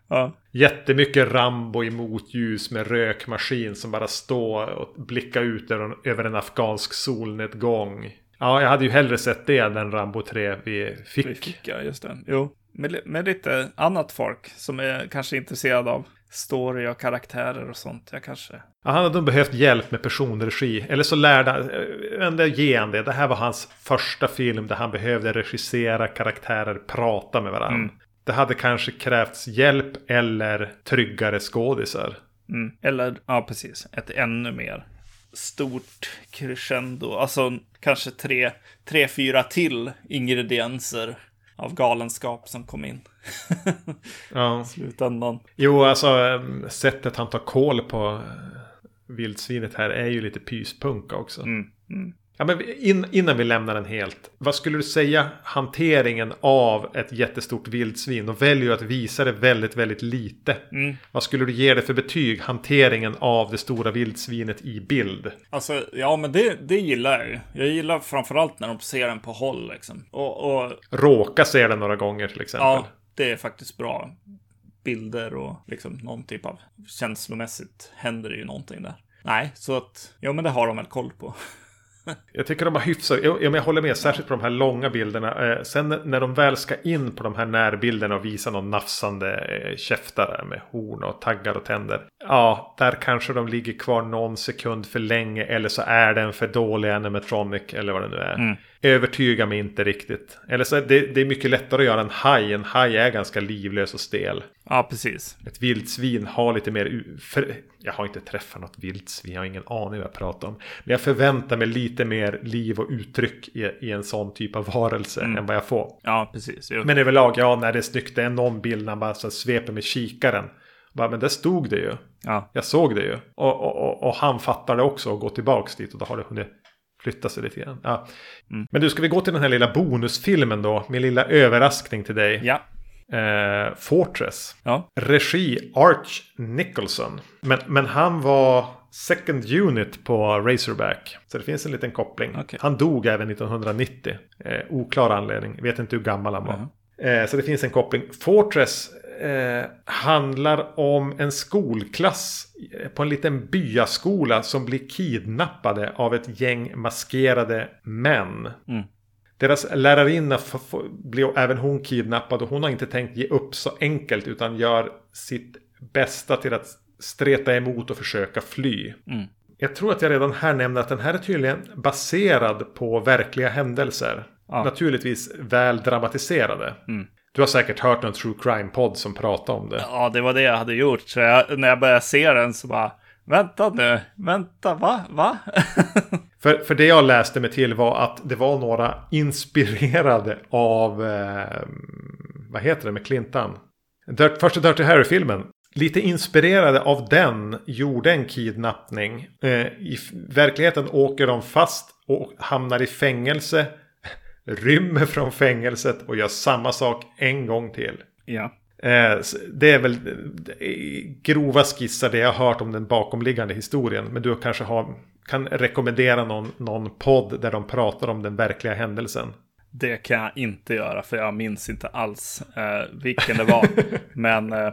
Ja, jättemycket Rambo i motljus med rökmaskin som bara står och blickar ut över, en afghansk solnedgång. Ja, jag hade ju hellre sett det än Rambo 3 vi fick. vi fick ja, just det. Jo, med, med lite annat folk som är kanske intresserad av story och karaktärer och sånt. Jag kanske... Ja, han hade nog behövt hjälp med personregi. Eller så lärde han, ändå ge han det. Det här var hans första film där han behövde regissera karaktärer, prata med varandra. Mm. Det hade kanske krävts hjälp eller tryggare skådisar. Mm. Eller, ja precis, ett ännu mer stort crescendo. Alltså kanske tre, tre, fyra till ingredienser av galenskap som kom in. Ja. Slutändan. Jo, alltså sättet han tar koll på eh, vildsvinet här är ju lite pyspunka också. Mm. Mm. Ja, men in, innan vi lämnar den helt. Vad skulle du säga hanteringen av ett jättestort vildsvin? Och väljer ju att visa det väldigt, väldigt lite. Mm. Vad skulle du ge det för betyg? Hanteringen av det stora vildsvinet i bild. Alltså, ja men det, det gillar jag ju. Jag gillar framförallt när de ser den på håll liksom. Och, och Råka se den några gånger till exempel. ja, det är faktiskt bra. Bilder och liksom någon typ av känslomässigt händer det ju någonting där. Nej, så att, ja men det har de väl koll på. Jag tycker de har hyfsat, jag, jag håller med, särskilt på de här långa bilderna. Eh, sen när de väl ska in på de här närbilderna och visa någon nafsande eh, käftare med horn och taggar och tänder. Ja, där kanske de ligger kvar någon sekund för länge eller så är det en för dålig animatronic eller vad det nu är. Mm. Övertygar mig inte riktigt. Eller så är det, det är mycket lättare att göra en haj. En haj är ganska livlös och stel. Ja, precis. Ett vildsvin har lite mer... För, jag har inte träffat något vildsvin, jag har ingen aning vad jag pratar om. Men jag förväntar mig lite mer liv och uttryck i, i en sån typ av varelse Mm. än vad jag får. Ja, precis. Jo. Men överlag, ja, när det är snyggt, det är någon bild när han bara så sveper med kikaren. Bara, men där stod det ju. Ja, Jag såg det ju. Och, och, och, och han fattar det också och går tillbaks dit och då har det hunnit flytta sig lite grann. Ja. Mm. Men du, ska vi gå till den här lilla bonusfilmen då? Min lilla överraskning till dig. ja, Eh, Fortress. ja. Regi Arch Nicholson. Men, men han var second unit på Razorback. Så det finns en liten koppling. Okej. Han dog även 1990. Eh, oklar anledning. Vet inte hur gammal han var. Mhm. Eh, så det finns en koppling. Fortress eh, handlar om en skolklass på en liten byaskola som blir kidnappade av ett gäng maskerade män. Mm. Deras lärarinna blir även hon kidnappad och hon har inte tänkt ge upp så enkelt utan gör sitt bästa till att streta emot och försöka fly. Mm. Jag tror att jag redan här nämner att den här är tydligen baserad på verkliga händelser. Ja. Naturligtvis väl dramatiserade. Mm. Du har säkert hört någon true crime-podd som pratar om det. Ja, det var det jag hade gjort. Så jag, när jag började se den så bara, vänta nu, vänta, va, va? För, för det jag läste mig till var att det var några inspirerade av, eh, vad heter det med Clintan? Dirt, första Dirty Harry-filmen. Lite inspirerade av den gjorde en kidnappning. Eh, I verkligheten åker de fast och hamnar i fängelse. Rymmer från fängelset och gör samma sak en gång till. Ja. Eh, Det är väl eh, grova skissar det jag har hört om den bakomliggande historien. Men du kanske har, kan rekommendera någon, någon podd där de pratar om den verkliga händelsen. Det kan jag inte göra för jag minns inte alls eh, vilken det var. Men eh,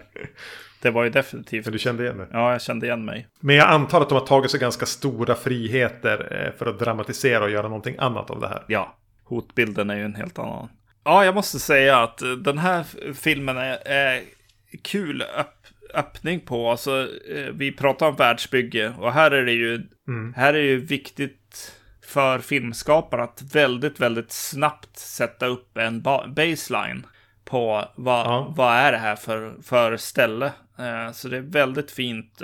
det var ju definitivt. För du kände igen det. Ja, jag kände igen mig. Men jag antar att de har tagit sig ganska stora friheter eh, för att dramatisera och göra någonting annat av det här. Ja, hotbilden är ju en helt annan. Ja, jag måste säga att eh, den här filmen är, är kul öpp, öppning på. Alltså, eh, vi pratar om världsbygge och här är det ju, här är det ju viktigt för filmskaparna att väldigt, väldigt snabbt sätta upp en ba- baseline på vad, Ja. vad är det här för, för ställe. Eh, så det är väldigt fint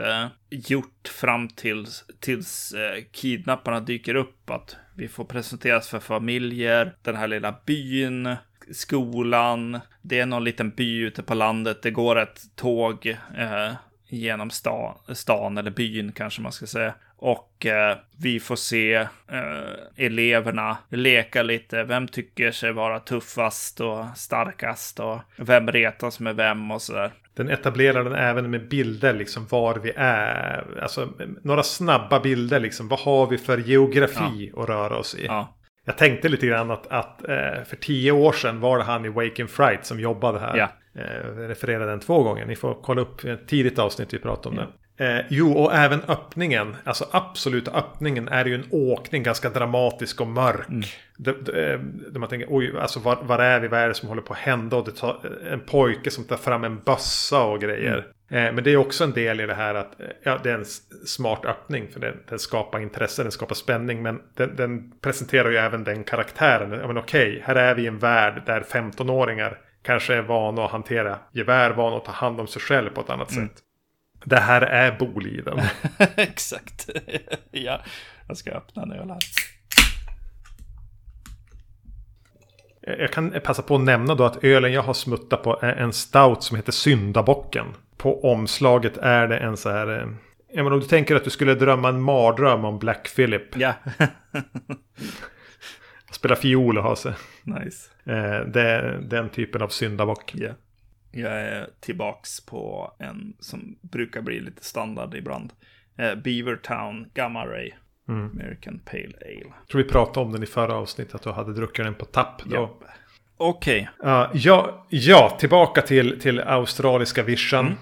gjort fram tills, tills kidnapparna dyker upp. Att vi får presenteras för familjer, den här lilla byn, skolan. Det är någon liten by ute på landet. Det går ett tåg eh, genom sta, stan, eller byn kanske man ska säga. Och eh, vi får se eh, eleverna leka lite. Vem tycker sig vara tuffast och starkast och vem retas med vem och sådär. Den etablerar den även med bilder, liksom var vi är. Alltså några snabba bilder, liksom. Vad har vi för geografi att röra oss i? Ja, Jag tänkte lite grann att, att eh, för tio år sedan var det han i Wake and Fright som jobbade här. Ja. Eh, jag refererade den två gånger. Ni får kolla upp ett tidigt avsnitt vi pratade om det. Eh, jo, och även öppningen. Alltså absoluta öppningen är ju en åkning ganska dramatisk och mörk. Det, eh, där man tänker, oj, alltså var, var är vi? Vad är det som håller på att hända? Och det tar en pojke som tar fram en bössa och grejer. Eh, men det är också en del i det här att eh, ja, det är en smart öppning. För den, den skapar intresse, den skapar spänning. Men den, den presenterar ju även den karaktären. Ja, men okej, här är vi i en värld där 15-åringar kanske är vana att hantera gevär, vana att ta hand om sig själv på ett annat sätt. Det här är Boliden. exakt. ja, jag ska öppna en öl här. Jag kan passa på att nämna då att ölen jag har smuttat på är en stout som heter Syndabocken. På omslaget är det en så här... eh, Ja, men om du tänker att du skulle drömma en mardröm om Black Phillip. Ja, Spela fiol och ha sig. nice. Eh, Det är den typen av syndabock. Ja. Jag är tillbaks på en som brukar bli lite standard ibland. Eh, Beavertown Gamma Ray. American Pale Ale. Jag tror vi pratade om den i förra avsnittet. Att du hade druckit den på tapp då. Ja. Okej, Ja, ja, ja, tillbaka till, till australiska vischan.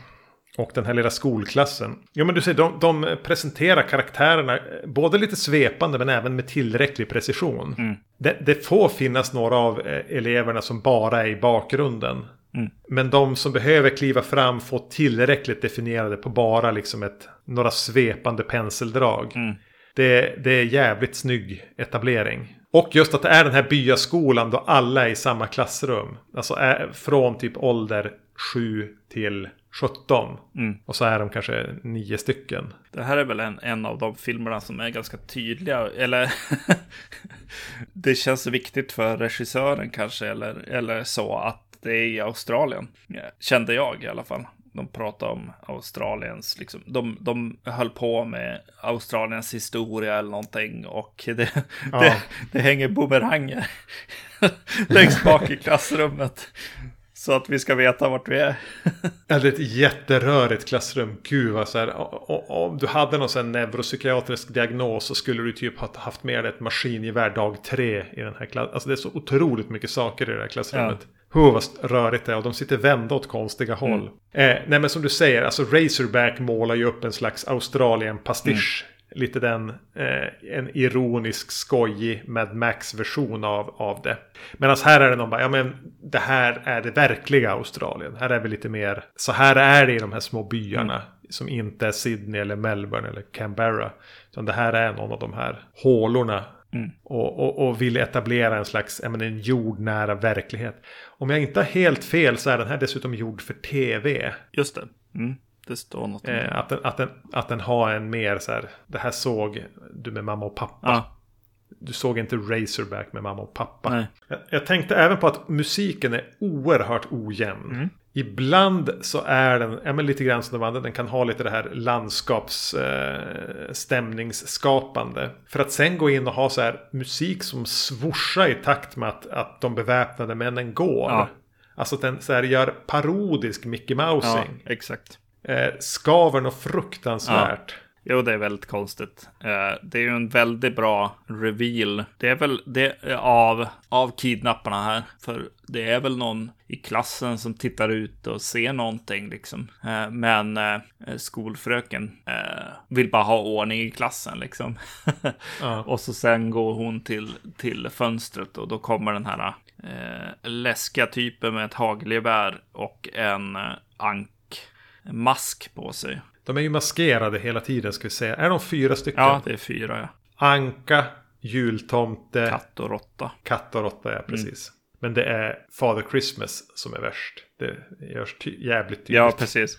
Och den här lilla skolklassen. Ja men du säger, de, de presenterar karaktärerna eh, både lite svepande men även med tillräcklig precision. Det, det får finnas några av eh, eleverna som bara är i bakgrunden. Men de som behöver kliva fram får tillräckligt definierade på bara liksom ett, några svepande penseldrag. Det, det är jävligt snygg etablering. Och just att det är den här byaskolan då alla är i samma klassrum. Alltså är från typ ålder 7 till 17. Och så är de kanske nio stycken. det här är väl en, en av de filmerna som är ganska tydliga. Eller det känns viktigt för regissören kanske. Eller, eller så att det är i Australien. Ja, Kände jag i alla fall. De pratade om Australiens, liksom, de, de höll på med Australiens historia eller någonting och det, Ja. det, det hänger bumeranger längst bak i klassrummet. Så att vi ska veta vart vi är. Eller ett jätterörigt klassrum. Gud vad så här. Om du hade någon sån neuropsykiatrisk diagnos så skulle du typ ha haft med dig ett maskingevär dag tre i den här klassen. Alltså det är så otroligt mycket saker i det här klassrummet. Hur vad rörigt det är och de sitter vända åt konstiga håll. Eh, nej men som du säger, alltså Razorback målar ju upp en slags Australien-pastisch. Lite den, eh, en ironisk, skojig Mad Max-version av, av det. Medan här är det någon bara, ja men det här är det verkliga Australien. Här är vi lite mer, så här är det i de här små byarna. som inte är Sydney eller Melbourne eller Canberra. Utan det här är någon av de här hålorna. Mm. Och, och, och vill etablera en slags menar, en jordnära verklighet. Om jag inte har helt fel så är den här dessutom gjord för tv. Just det. Mm. Det står något. Eh, att, den, att, den, att den har en mer så här. Det här såg du med mamma och pappa. Ja. Du såg inte Razorback med mamma och pappa. Jag, jag tänkte även på att musiken är oerhört ojämn. Mm. Ibland så är den, ja men lite grann som de andra, den kan ha lite det här landskaps eh. För att sen gå in och ha så här musik som swoshar i takt med att, att de beväpnade männen går. Ja. Alltså att den så här gör parodisk Mickey Mousing. Ja, exakt. Eh, skaver något fruktansvärt. Jo, det är väldigt konstigt. Eh, Det är ju en väldigt bra reveal. Det är väl det är av, av kidnapparna här. För det är väl någon i klassen som tittar ut och ser någonting liksom. Eh, Men eh, skolfröken eh, vill bara ha ordning i klassen liksom. Ja. Och så sen går hon till, till fönstret och då kommer den här eh, läskiga typen med ett hagelgevär och en eh, ankmask på sig. De är ju maskerade hela tiden ska vi säga. Är de fyra stycken? Ja, det är fyra ja. Anka, jultomte, Katt och råtta. katt och råtta. Ja, precis. Men det är Father Christmas som är värst. Det görs ty- jävligt tydligt. Ja, precis.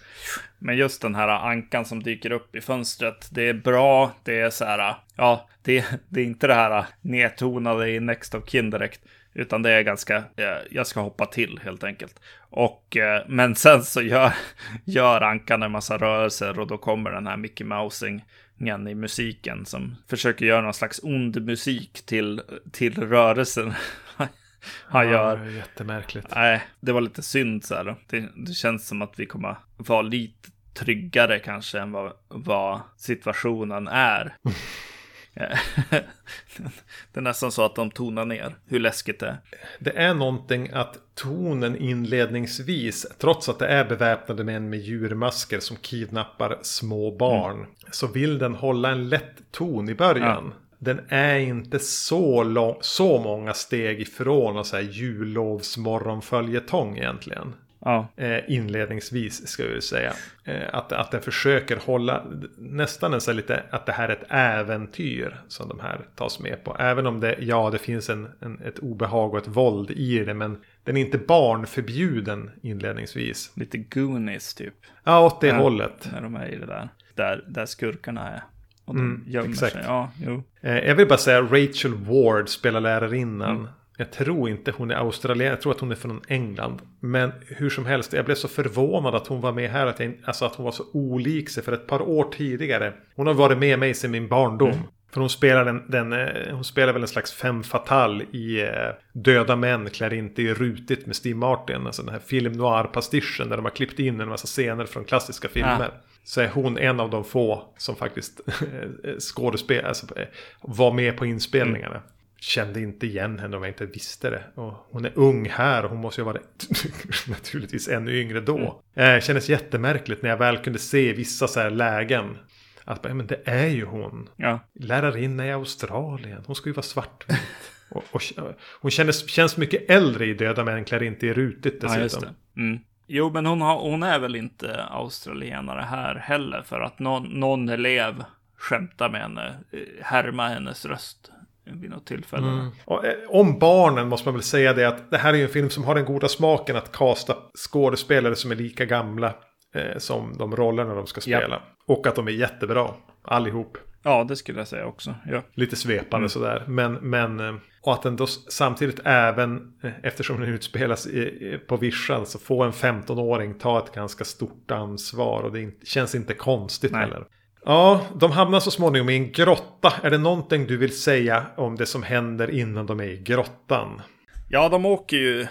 Men just den här ankan som dyker upp i fönstret, det är bra. Det är så här, ja, det, det är inte det här nedtonade i Next of Kin direkt. Utan det är ganska, eh, jag ska hoppa till helt enkelt. Och, eh, men sen så gör, gör ankan en massa rörelser och då kommer den här Mickey Mousingen i musiken som försöker göra någon slags ond musik till, till rörelsen. Han Ja, gör. det är jättemärkligt. Nej, det var lite synd så här. Det, det känns som att vi kommer vara lite tryggare kanske än vad, vad situationen är. det är nästan så att de tonar ner hur läskigt det är. Det är någonting att tonen inledningsvis, trots att det är beväpnade män med djurmasker som kidnappar små barn, Mm. så vill den hålla en lätt ton i början. Den är inte så, lång, så många steg ifrån att säga jullovsmorgonföljetong egentligen. Ja, Eh, inledningsvis ska vi säga. Eh, att, att den försöker hålla nästan en så lite att det här är ett äventyr som de här tas med på. Även om det, ja det finns en, en, ett obehag och ett våld i det. Men den är inte barnförbjuden inledningsvis. lite Goonies typ. Ja, åt det Ja. hållet. När de är i det där. Där, där skurkarna är. Och de Mm, gömmer exakt. sig. Ja, jo. Eh, jag vill bara säga Rachel Ward spelar lärarinnan. Mm. Jag tror inte hon är australienare, jag tror att hon är från England. Men hur som helst, jag blev så förvånad att hon var med här. Att, jag, alltså att hon var så olik sig för ett par år tidigare. Hon har varit med mig sedan min barndom. Mm. För hon spelar, den, den, eh, hon spelar väl en slags femme fatale i eh, Döda män klär inte i rutigt med Steve Martin. Alltså den här film noir-pastischen där de har klippt in en massa scener från klassiska filmer. Så är hon en av de få som faktiskt skådespel, alltså, eh, var med på inspelningarna. Kände inte igen henne om jag inte visste det. Och hon är ung här och hon måste ju varit naturligtvis ännu yngre då. Eh, kändes jättemärkligt när jag väl kunde se vissa så här lägen. Att bara, men det är ju hon. Ja, Lärarinna i Australien. Hon ska ju vara svartvit. och, och, hon kändes, känns mycket äldre i Döda män klär inte i rutigt ja dessutom. det. Mm. Jo, men hon, har, hon är väl inte australienare här heller. För att någon, någon elev skämtar med henne, eh, härma hennes röst vid något tillfälle. Mm. Och, eh, om barnen måste man väl säga det att det här är ju en film som har den goda smaken att kasta skådespelare som är lika gamla eh, som de rollerna de ska spela. Och att de är jättebra, allihop. Ja, det skulle jag säga också. Ja. Lite svepande Mm. sådär. Men, men eh, och att den då samtidigt även, eh, eftersom den utspelas i, på vischan, så får en 15-åring ta ett ganska stort ansvar. Och det känns inte konstigt Nej. heller. Ja, de hamnar så småningom i en grotta. Är det någonting du vill säga om det som händer innan de är i grottan? Ja, de åker ju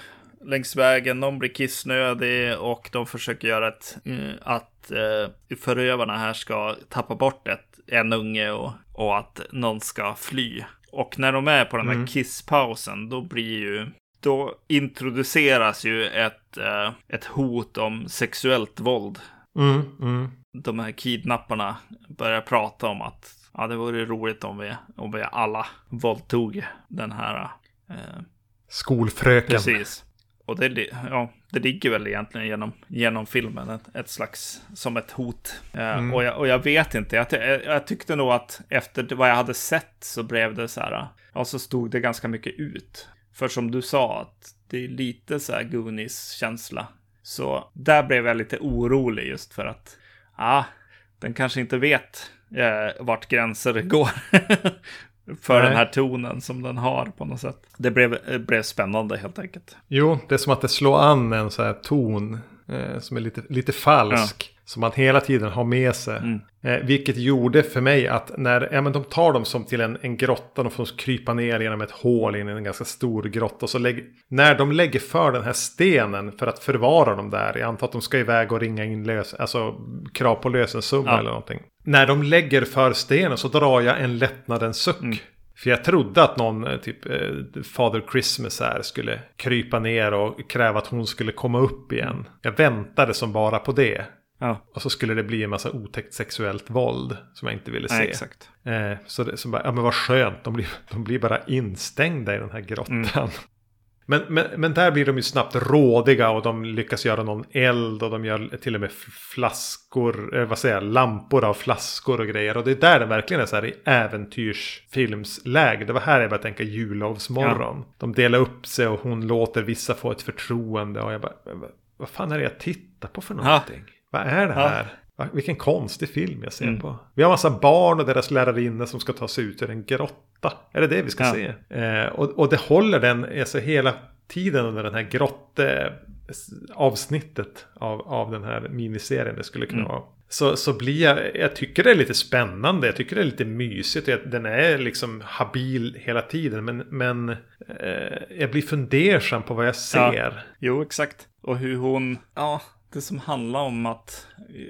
längs vägen, de blir kissnödiga och de försöker göra ett, eh, att eh, förövarna här ska tappa bort ett, en unge och, och att någon ska fly. Och när de är på den här Mm. kisspausen, då blir ju, då introduceras ju ett, eh, ett hot om sexuellt våld. Mm, mm. De här kidnapparna börjar prata om att ja, det vore roligt om vi, om vi alla våldtog den här eh, Skolfröken. Precis. Och det, ja, det ligger väl egentligen genom, genom filmen, ett, ett slags som ett hot. Eh, mm. och, jag, och jag vet inte, jag, jag, jag, tyckte nog att efter vad jag hade sett så blev det så här, ja så stod det ganska mycket ut. För som du sa, att det är lite så här Goonies-känsla. Så där blev jag lite orolig just för att, ja, den kanske inte vet eh, vart gränser går. för Nej. den här tonen som den har på något sätt. Det blev, det blev spännande helt enkelt. Jo, det är som att det slår an en så här ton eh, som är lite, lite falsk. Ja. Som man hela tiden har med sig. Mm. Eh, vilket gjorde för mig att när ja, men de tar dem som till en, en grotta. De får krypa ner genom ett hål in i en ganska stor grotta. Och så lägg, när de lägger för den här stenen för att förvara dem där. Jag antar att de ska iväg och ringa in lös, alltså, krav på lösensumma ja. eller någonting. När de lägger för stenen så drar jag en lättnadens suck. Mm. För jag trodde att någon, eh, typ eh, Father Christmas här, skulle krypa ner och kräva att hon skulle komma upp igen. Jag väntade som bara på det. Ja. Och så skulle det bli en massa otäckt sexuellt våld som jag inte ville se. Nej, exakt. Eh, så det, så bara, ja men vad skönt, de blir, de blir bara instängda i den här grottan. Mm. Men, men, men där blir de ju snabbt rådiga och de lyckas göra någon eld och de gör till och med flaskor, eh, vad säger jag, lampor av flaskor och grejer. Och det är där det verkligen är så här i äventyrsfilmsläge. Det var här jag började tänka jullovsmorgon. Ja. De delar upp sig och hon låter vissa få ett förtroende och jag bara, vad fan är det jag tittar på för någonting? Ja. Vad är det här? Ja. Vilken konstig film jag ser mm. på. Vi har massa barn och deras lärarinna som ska ta sig ut ur en grotta. Är det det vi ska ja. se? Eh, och, och det håller den alltså hela tiden under den här grotte avsnittet av, av den här miniserien det skulle kunna mm. vara. Så, så blir jag, jag tycker det är lite spännande, jag tycker det är lite mysigt. Den är liksom habil hela tiden men, men eh, jag blir fundersam på vad jag ser. Ja. Jo, exakt. Och hur hon, ja, det som handlar om att,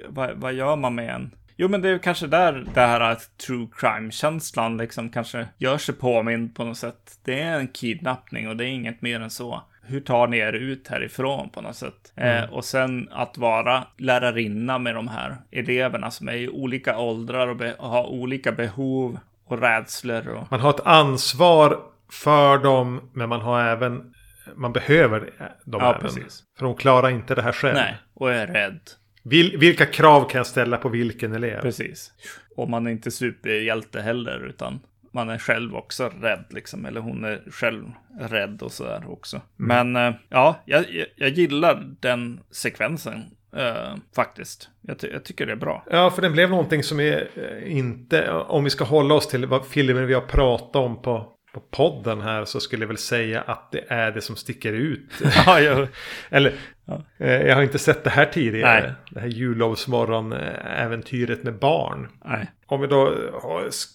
vad, vad gör man med en? Jo, men det är kanske där det här att true crime-känslan liksom kanske gör sig påmind på något sätt. Det är en kidnappning och det är inget mer än så. Hur tar ni er ut härifrån på något sätt? Mm. Eh, och sen att vara lärarinna med de här eleverna som är i olika åldrar och, och har olika behov och rädslor. Och... Man har ett ansvar för dem, men man har även man behöver dem ja, även. Precis. För hon klarar inte det här själv. Nej, och är rädd. Vil, vilka krav kan jag ställa på vilken elev? Precis. Och man är inte superhjälte heller, utan man är själv också rädd, liksom. Eller hon är själv rädd och sådär också. Mm. Men äh, ja, jag, jag gillar den sekvensen. Uh, faktiskt. Jag, ty jag, tycker det är bra. Ja, för den blev någonting som är uh, inte, om vi ska hålla oss till vad filmen vi har pratat om på på podden här så skulle jag väl säga att det är det som sticker ut. ja, jag, Eller, ja. Eh, jag har inte sett det här tidigare. Nej. Det här jullovsmorgon-äventyret med barn. Nej om vi då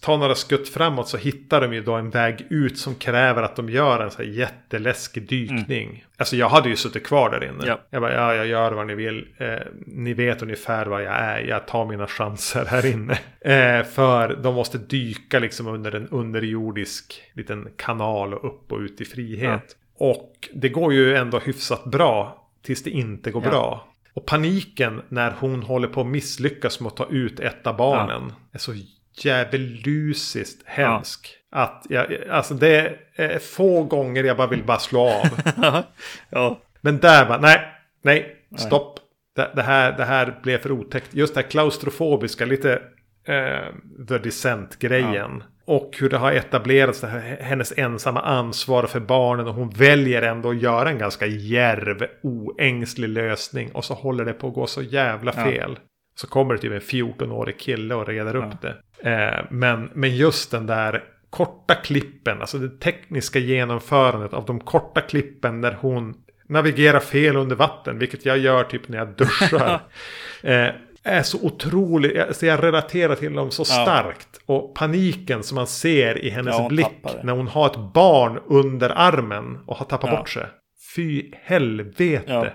tar några skutt framåt så hittar de ju då en väg ut som kräver att de gör en så här jätteläskig dykning. Mm. Alltså jag hade ju suttit kvar där inne. Ja. Jag bara, ja jag gör vad ni vill. Eh, ni vet ungefär vad jag är. Jag tar mina chanser här inne. Eh, för de måste dyka liksom under en underjordisk liten kanal och upp och ut i frihet. Ja. Och det går ju ändå hyfsat bra. Tills det inte går ja. bra. Och paniken när hon håller på att misslyckas med att ta ut ett av barnen. Ja. Är så djävulusiskt hemsk. Ja. Att jag, alltså det är få gånger jag bara vill bara slå av. ja. Men där bara, nej, nej, stopp. Det, det, här, det här blev för otäckt. Just det här klaustrofobiska, lite eh, The Descent-grejen. Och hur det har etablerats, hennes ensamma ansvar för barnen. Och hon väljer ändå att göra en ganska järv, oängslig lösning. Och så håller det på att gå så jävla fel. Ja. Så kommer det typ en 14-årig kille och reder ja. upp det. Eh, men, men just den där korta klippen, alltså det tekniska genomförandet av de korta klippen när hon navigerar fel under vatten, vilket jag gör typ när jag duschar. eh, är så otrolig, alltså jag relaterar till dem så ja. starkt. Och paniken som man ser i hennes ja, blick när hon har ett barn under armen och har tappat ja. bort sig. Fy helvete.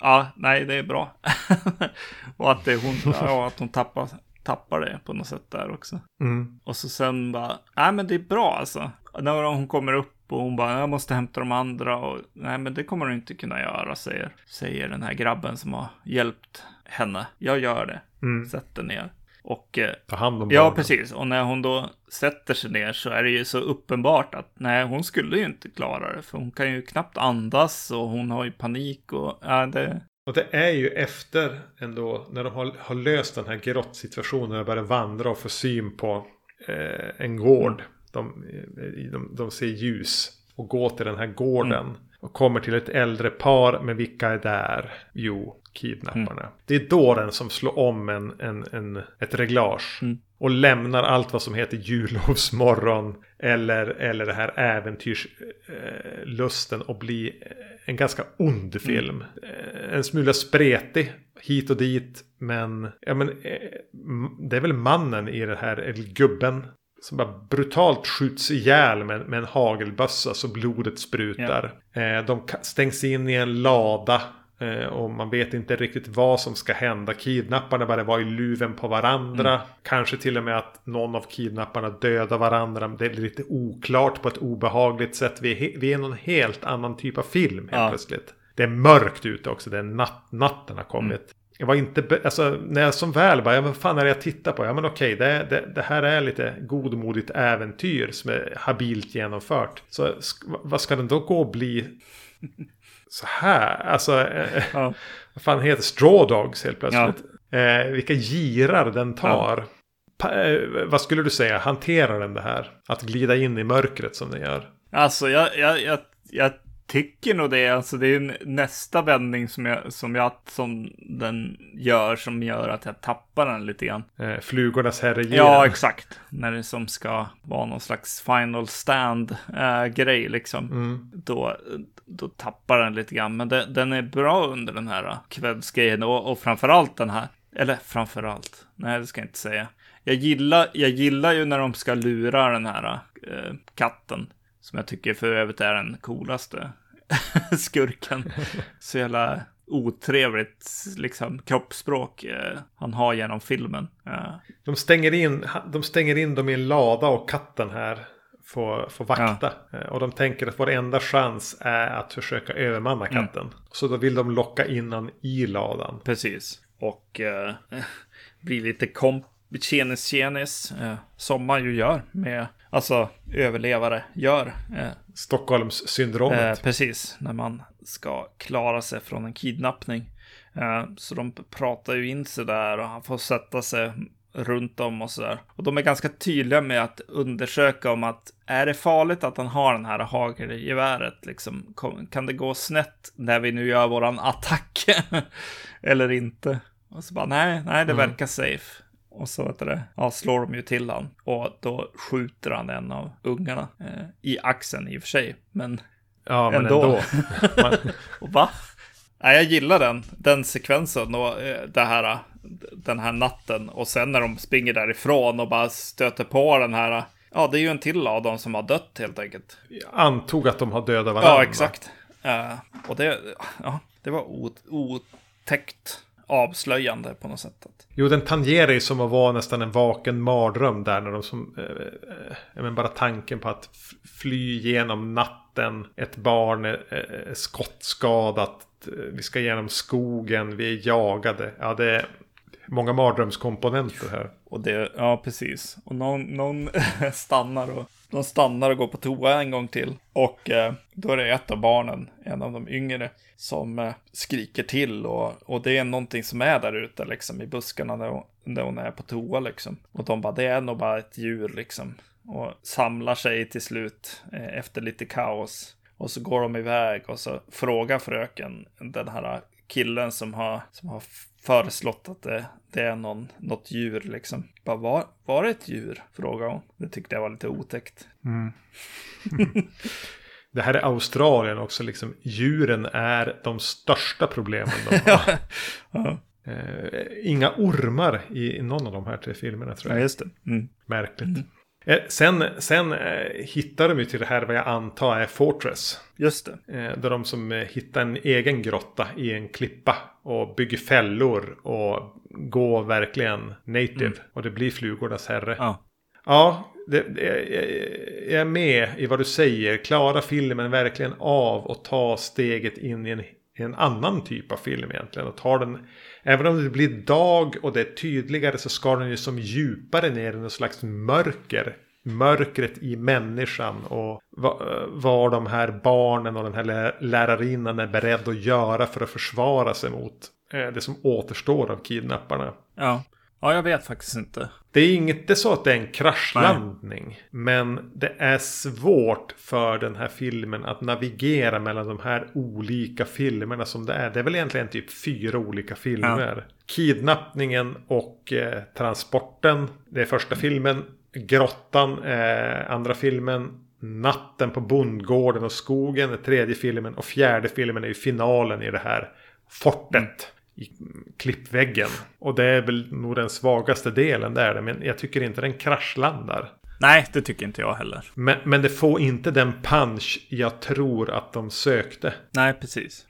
Ja. nej det är bra. och att, det hon, ja, att hon tappar, tappar det på något sätt där också. Mm. Och så sen bara, nej men det är bra alltså. När hon kommer upp och hon bara, jag måste hämta de andra och nej men det kommer hon inte kunna göra, säger, säger den här grabben som har hjälpt henne. Jag gör det. Mm. Sätter ner. Och eh, Ta hand om Ja, barnen. precis. Och när hon då sätter sig ner så är det ju så uppenbart att nej, hon skulle ju inte klara det. För hon kan ju knappt andas och hon har ju panik och ja, det... Och det är ju efter ändå när de har, har löst den här grottsituationen och börjar vandra och få syn på eh, en gård. De, eh, de, de ser ljus och går till den här gården. Och kommer till ett äldre par, men vilka är där? Jo, kidnapparna. Det är då den som slår om en, en, en, ett reglage. Mm. Och lämnar allt vad som heter jullovsmorgon. Eller, eller det här äventyrslusten och blir en ganska ond film. Eh, En smula spretig hit och dit. Men, ja, men eh, det är väl mannen i det här, eller gubben. Som bara brutalt skjuts ihjäl med, med en hagelbössa så blodet sprutar. Eh, de stängs in i en lada. Eh, och man vet inte riktigt vad som ska hända. Kidnapparna bara var i luven på varandra. Kanske till och med att någon av kidnapparna dödar varandra. Det är lite oklart på ett obehagligt sätt. Vi är, vi är någon helt annan typ av film helt Ja. plötsligt. Det är mörkt ute också. Det är natt, natten har kommit. Jag var inte, alltså när jag som väl bara, ja, vad fan är det jag tittar på? Ja men okej, det, det, det här är lite godmodigt äventyr som är habilt genomfört. Så vad ska den då gå och bli så här? Alltså, eh, Ja. vad fan heter Straw Dogs helt plötsligt? Eh, vilka girar den tar. Pa, eh, vad skulle du säga, hanterar den det här? Att glida in i mörkret som den gör? Alltså, jag, jag, jag, jag tycker nog det. Alltså, det är nästa vändning som, jag, som, jag, som den gör som gör att jag tappar den lite grann. Eh, flugornas herre Ja, exakt. När det som ska vara någon slags final stand-grej liksom. Mm. Då, då tappar den lite grann. Men den, den är bra under den här äh, kvällsgrejen. Och, och framförallt den här. Eller framförallt. Nej, det ska jag inte säga. Jag gillar, jag gillar ju när de ska lura den här äh, katten. Som jag tycker för övrigt är den coolaste skurken. Så jävla otrevligt liksom kroppsspråk eh, han har genom filmen. Eh, De stänger, in, de stänger in dem i en lada och katten här får, får vakta. Eh, Och de tänker att vår enda chans är att försöka övermanna Mm. katten. Så då vill de locka in han i ladan. Precis. Och eh, blir lite komp tjenis tjenis. Eh, som man ju gör med, alltså överlevare gör. Eh, Stockholmssyndromet. eh, precis, när man ska klara sig från en kidnappning. Eh, så de pratar ju in sig där och han får sätta sig runt om och sådär. Och de är ganska tydliga med att undersöka om att är det farligt att han har den här hagelgeväret liksom? Kan det gå snett när vi nu gör våran attack? Eller inte? Och så bara nej, nej det Mm. verkar safe. Och så vet det, ja, slår de ju till han. Och då skjuter han en av ungarna. Eh, I axeln i och för sig. Men ja, men ändå. ändå. Man, och va? Nej, jag gillar den, den sekvensen och eh, det här, den här natten. Och sen när de springer därifrån och bara stöter på den här. Ja, det är ju en till av dem som har dött helt enkelt. jag antog att de har dödat varandra. Ja, exakt. Eh, och det, ja, det var otäckt avslöjande på något sätt. Att, Jo, den tangerar ju som att vara nästan en vaken mardröm där. När de som, eh, eh, men bara tanken på att fly genom natten. Ett barn är, är skottskadat. Eh, vi ska genom skogen. Vi är jagade. Ja, det är många mardrömskomponenter här. och det, ja precis. Och någon, någon stannar och de stannar och går på toa en gång till. Och eh, då är det ett av barnen, en av de yngre, som eh, skriker till. Och, och det är någonting som är där ute liksom i buskarna när hon, när hon är på toa liksom. Och de bara, det är nog bara ett djur liksom. Och samlar sig till slut eh, efter lite kaos. Och så går de iväg och så frågar fröken den här killen som har, som har föreslått att det, det är någon, något djur liksom. Bara, var, var det ett djur? Frågar hon. Det tyckte jag var lite otäckt. Det här är Australien också. Liksom, djuren är de största problemen. De har. Ja, eh, inga ormar i, någon av de här tre filmerna tror ja jag. just det. Mm. Märkligt. Eh, sen sen eh, hittar de ju till det här vad jag antar är Fortress. Just det. Eh, där de som hittar en egen grotta i en klippa. Och bygger fällor och går verkligen native. Och det blir flugornas herre. Ja. Ja, det, det, jag- är med i vad du säger. Klarar filmen verkligen av att ta steget in i en, en annan typ av film egentligen. Och tar den, även om det blir dag och det är tydligare så ska den ju som djupare ner i något slags mörker. Mörkret i människan och vad, vad de här barnen och den här lärarinnan är beredd att göra för att försvara sig mot eh, det som återstår av kidnapparna. Ja. Ja, jag vet faktiskt inte. Det är inte så att det är en kraschlandning. Nej. Men det är svårt för den här filmen att navigera mellan de här olika filmerna som det är. Det är väl egentligen typ fyra olika filmer. Ja. Kidnappningen och eh, transporten. Det är första filmen. Grottan är andra filmen. Natten på bondgården och skogen är tredje filmen. Och fjärde filmen är ju finalen i det här fortet. I klippväggen. Och det är väl nog den svagaste delen där. Men jag tycker inte den kraschlandar. Nej, det tycker inte jag heller. Men, men det får inte den punch jag tror att de sökte. Nej, precis.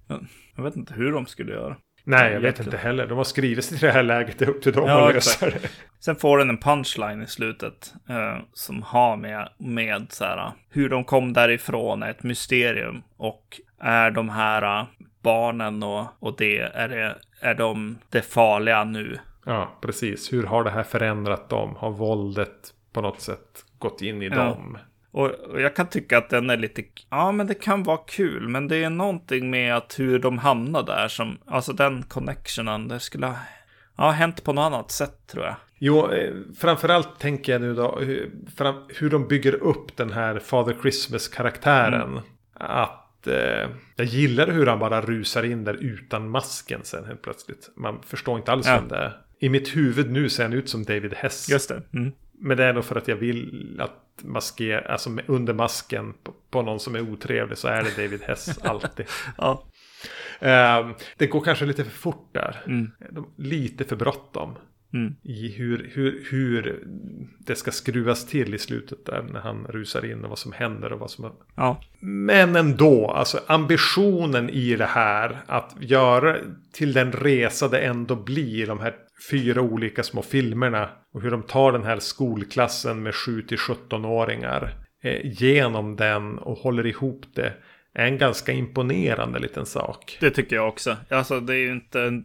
Jag vet inte hur de skulle göra. Nej, jag vet inte heller. De har skrivit sig till det här läget. Det är upp till dem ja, att lösa det. Sen får den en punchline i slutet. Eh, som har med, med så här, hur de kom därifrån är ett mysterium. Och är de här barnen och, och det, är, det, är de det farliga nu? Ja, precis. Hur har det här förändrat dem? Har våldet på något sätt gått in i ja. dem? Och, och, jag kan tycka att den är lite, ja men det kan vara kul, men det är någonting med att hur de hamnar där som, alltså den connectionen, det skulle ha ja, hänt på något annat sätt tror jag. Jo, eh, framförallt tänker jag nu då hur, hur de bygger upp den här Father Christmas-karaktären. Mm. Att eh, jag gillar hur han bara rusar in där utan masken sen helt plötsligt. Man förstår inte alls ja. vem det är. I mitt huvud nu ser han ut som David Hess. Just det. Mm. Men det är nog för att jag vill att maskera, alltså under masken på, på, någon som är otrevlig så är det David Hess alltid. ja. Um, det går kanske lite för fort där. Mm. Lite för bråttom. Mm. I hur, hur, hur det ska skruvas till i slutet där när han rusar in och vad som händer och vad som... Ja. Men ändå, alltså ambitionen i det här att göra till den resa det ändå blir de här fyra olika små filmerna och hur de tar den här skolklassen med 7 till 17-åringar eh, genom den och håller ihop det är en ganska imponerande liten sak. Det tycker jag också. Alltså det är ju inte,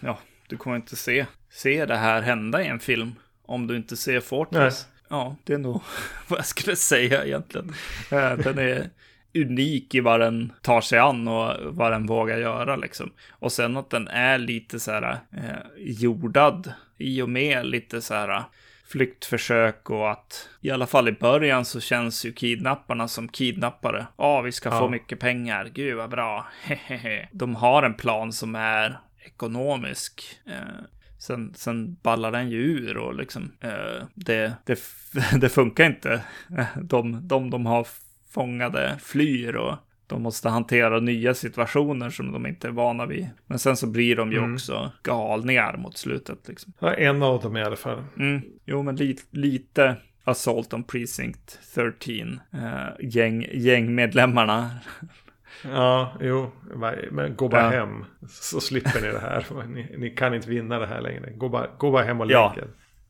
ja, du kommer inte se se det här hända i en film. Om du inte ser Fortress. Nej. Ja, det är nog vad jag skulle säga egentligen. Eh, den är unik i vad den tar sig an och vad den vågar göra liksom. Och sen att den är lite så här eh, jordad i och med lite så här flyktförsök och att i alla fall i början så känns ju kidnapparna som kidnappare. Ja, vi ska ja. få mycket pengar. Gud vad bra. Hehehe. De har en plan som är ekonomisk. Eh, Sen, sen ballar den ju ur och liksom eh, det, det, det funkar inte. De, de de har fångade flyr och de måste hantera nya situationer som de inte är vana vid. Men sen så blir de ju mm. också galningar mot slutet. Liksom. Ja, en av dem i alla fall. Mm. Jo, men li lite Assault on Precinct 13. Eh, gäng, gängmedlemmarna Ja, jo, men gå bara ja. hem. Så slipper ni det här. Ni, ni, kan inte vinna det här längre. Gå bara, gå bara hem och ja.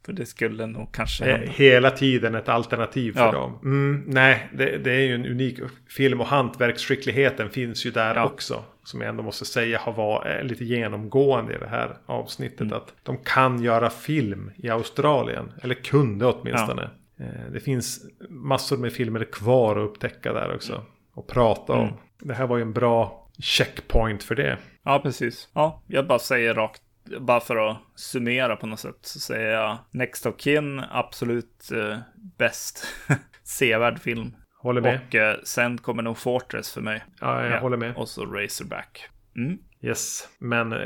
För det skulle nog kanske hända. Hela tiden ett alternativ för ja. dem. Mm, nej, det, det, är ju en unik film och hantverksskickligheten finns ju där ja. också. Som jag ändå måste säga har varit lite genomgående i det här avsnittet. Mm. Att de kan göra film i Australien. Eller kunde åtminstone. Ja. Eh, det finns massor med filmer kvar att upptäcka där också. Och prata om. Mm det här var ju en bra checkpoint för det. Ja, precis. Ja, jag bara säger rakt, bara för att summera på något sätt, så säger jag Next of Kin, absolut eh, bäst. Sevärd film. Håller med. Och eh, sen kommer nog Fortress för mig. Ja, jag ja. håller med. Och så Razorback. Mm. Yes, men eh,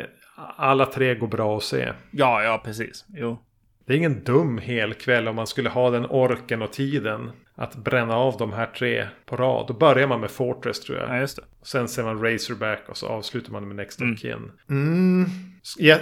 alla tre går bra att se. Ja, ja, precis. Jo. Det är ingen dum helkväll om man skulle ha den orken och tiden att bränna av de här tre på rad. Då börjar man med Fortress tror jag. Ja, just det. Sen ser man Razorback och så avslutar man med Next mm. of Kin. Mm. J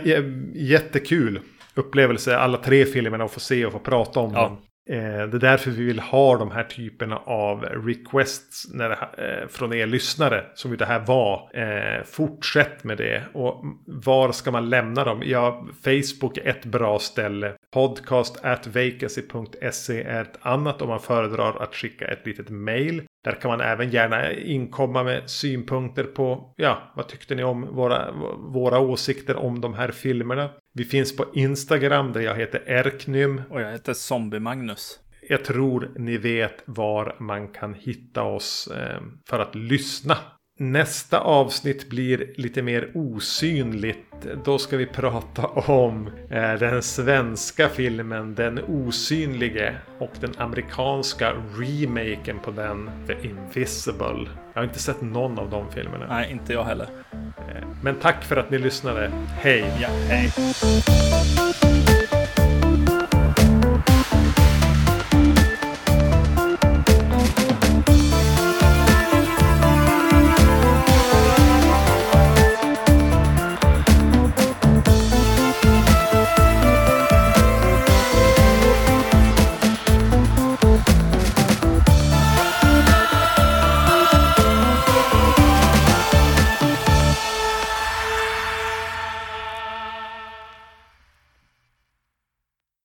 jättekul upplevelse alla tre filmerna att få se och få prata om ja. dem. Eh, det är därför vi vill ha de här typerna av requests när det, eh, från er lyssnare. Som ju det här var. Eh, fortsätt med det. Och var ska man lämna dem? Ja, Facebook är ett bra ställe. Podcast at vacancy.se är ett annat om man föredrar att skicka ett litet mail. Där kan man även gärna inkomma med synpunkter på, ja, vad tyckte ni om våra, våra åsikter om de här filmerna? Vi finns på Instagram där jag heter Erknym. Och jag heter Zombie-Magnus. Jag tror ni vet var man kan hitta oss eh, för att lyssna. Nästa avsnitt blir lite mer osynligt. Då ska vi prata om eh, den svenska filmen Den osynlige och den amerikanska remaken på den The Invisible. Jag har inte sett någon av de filmerna. Nej, inte jag heller. Eh, men tack för att ni lyssnade. Hej! Ja, hej!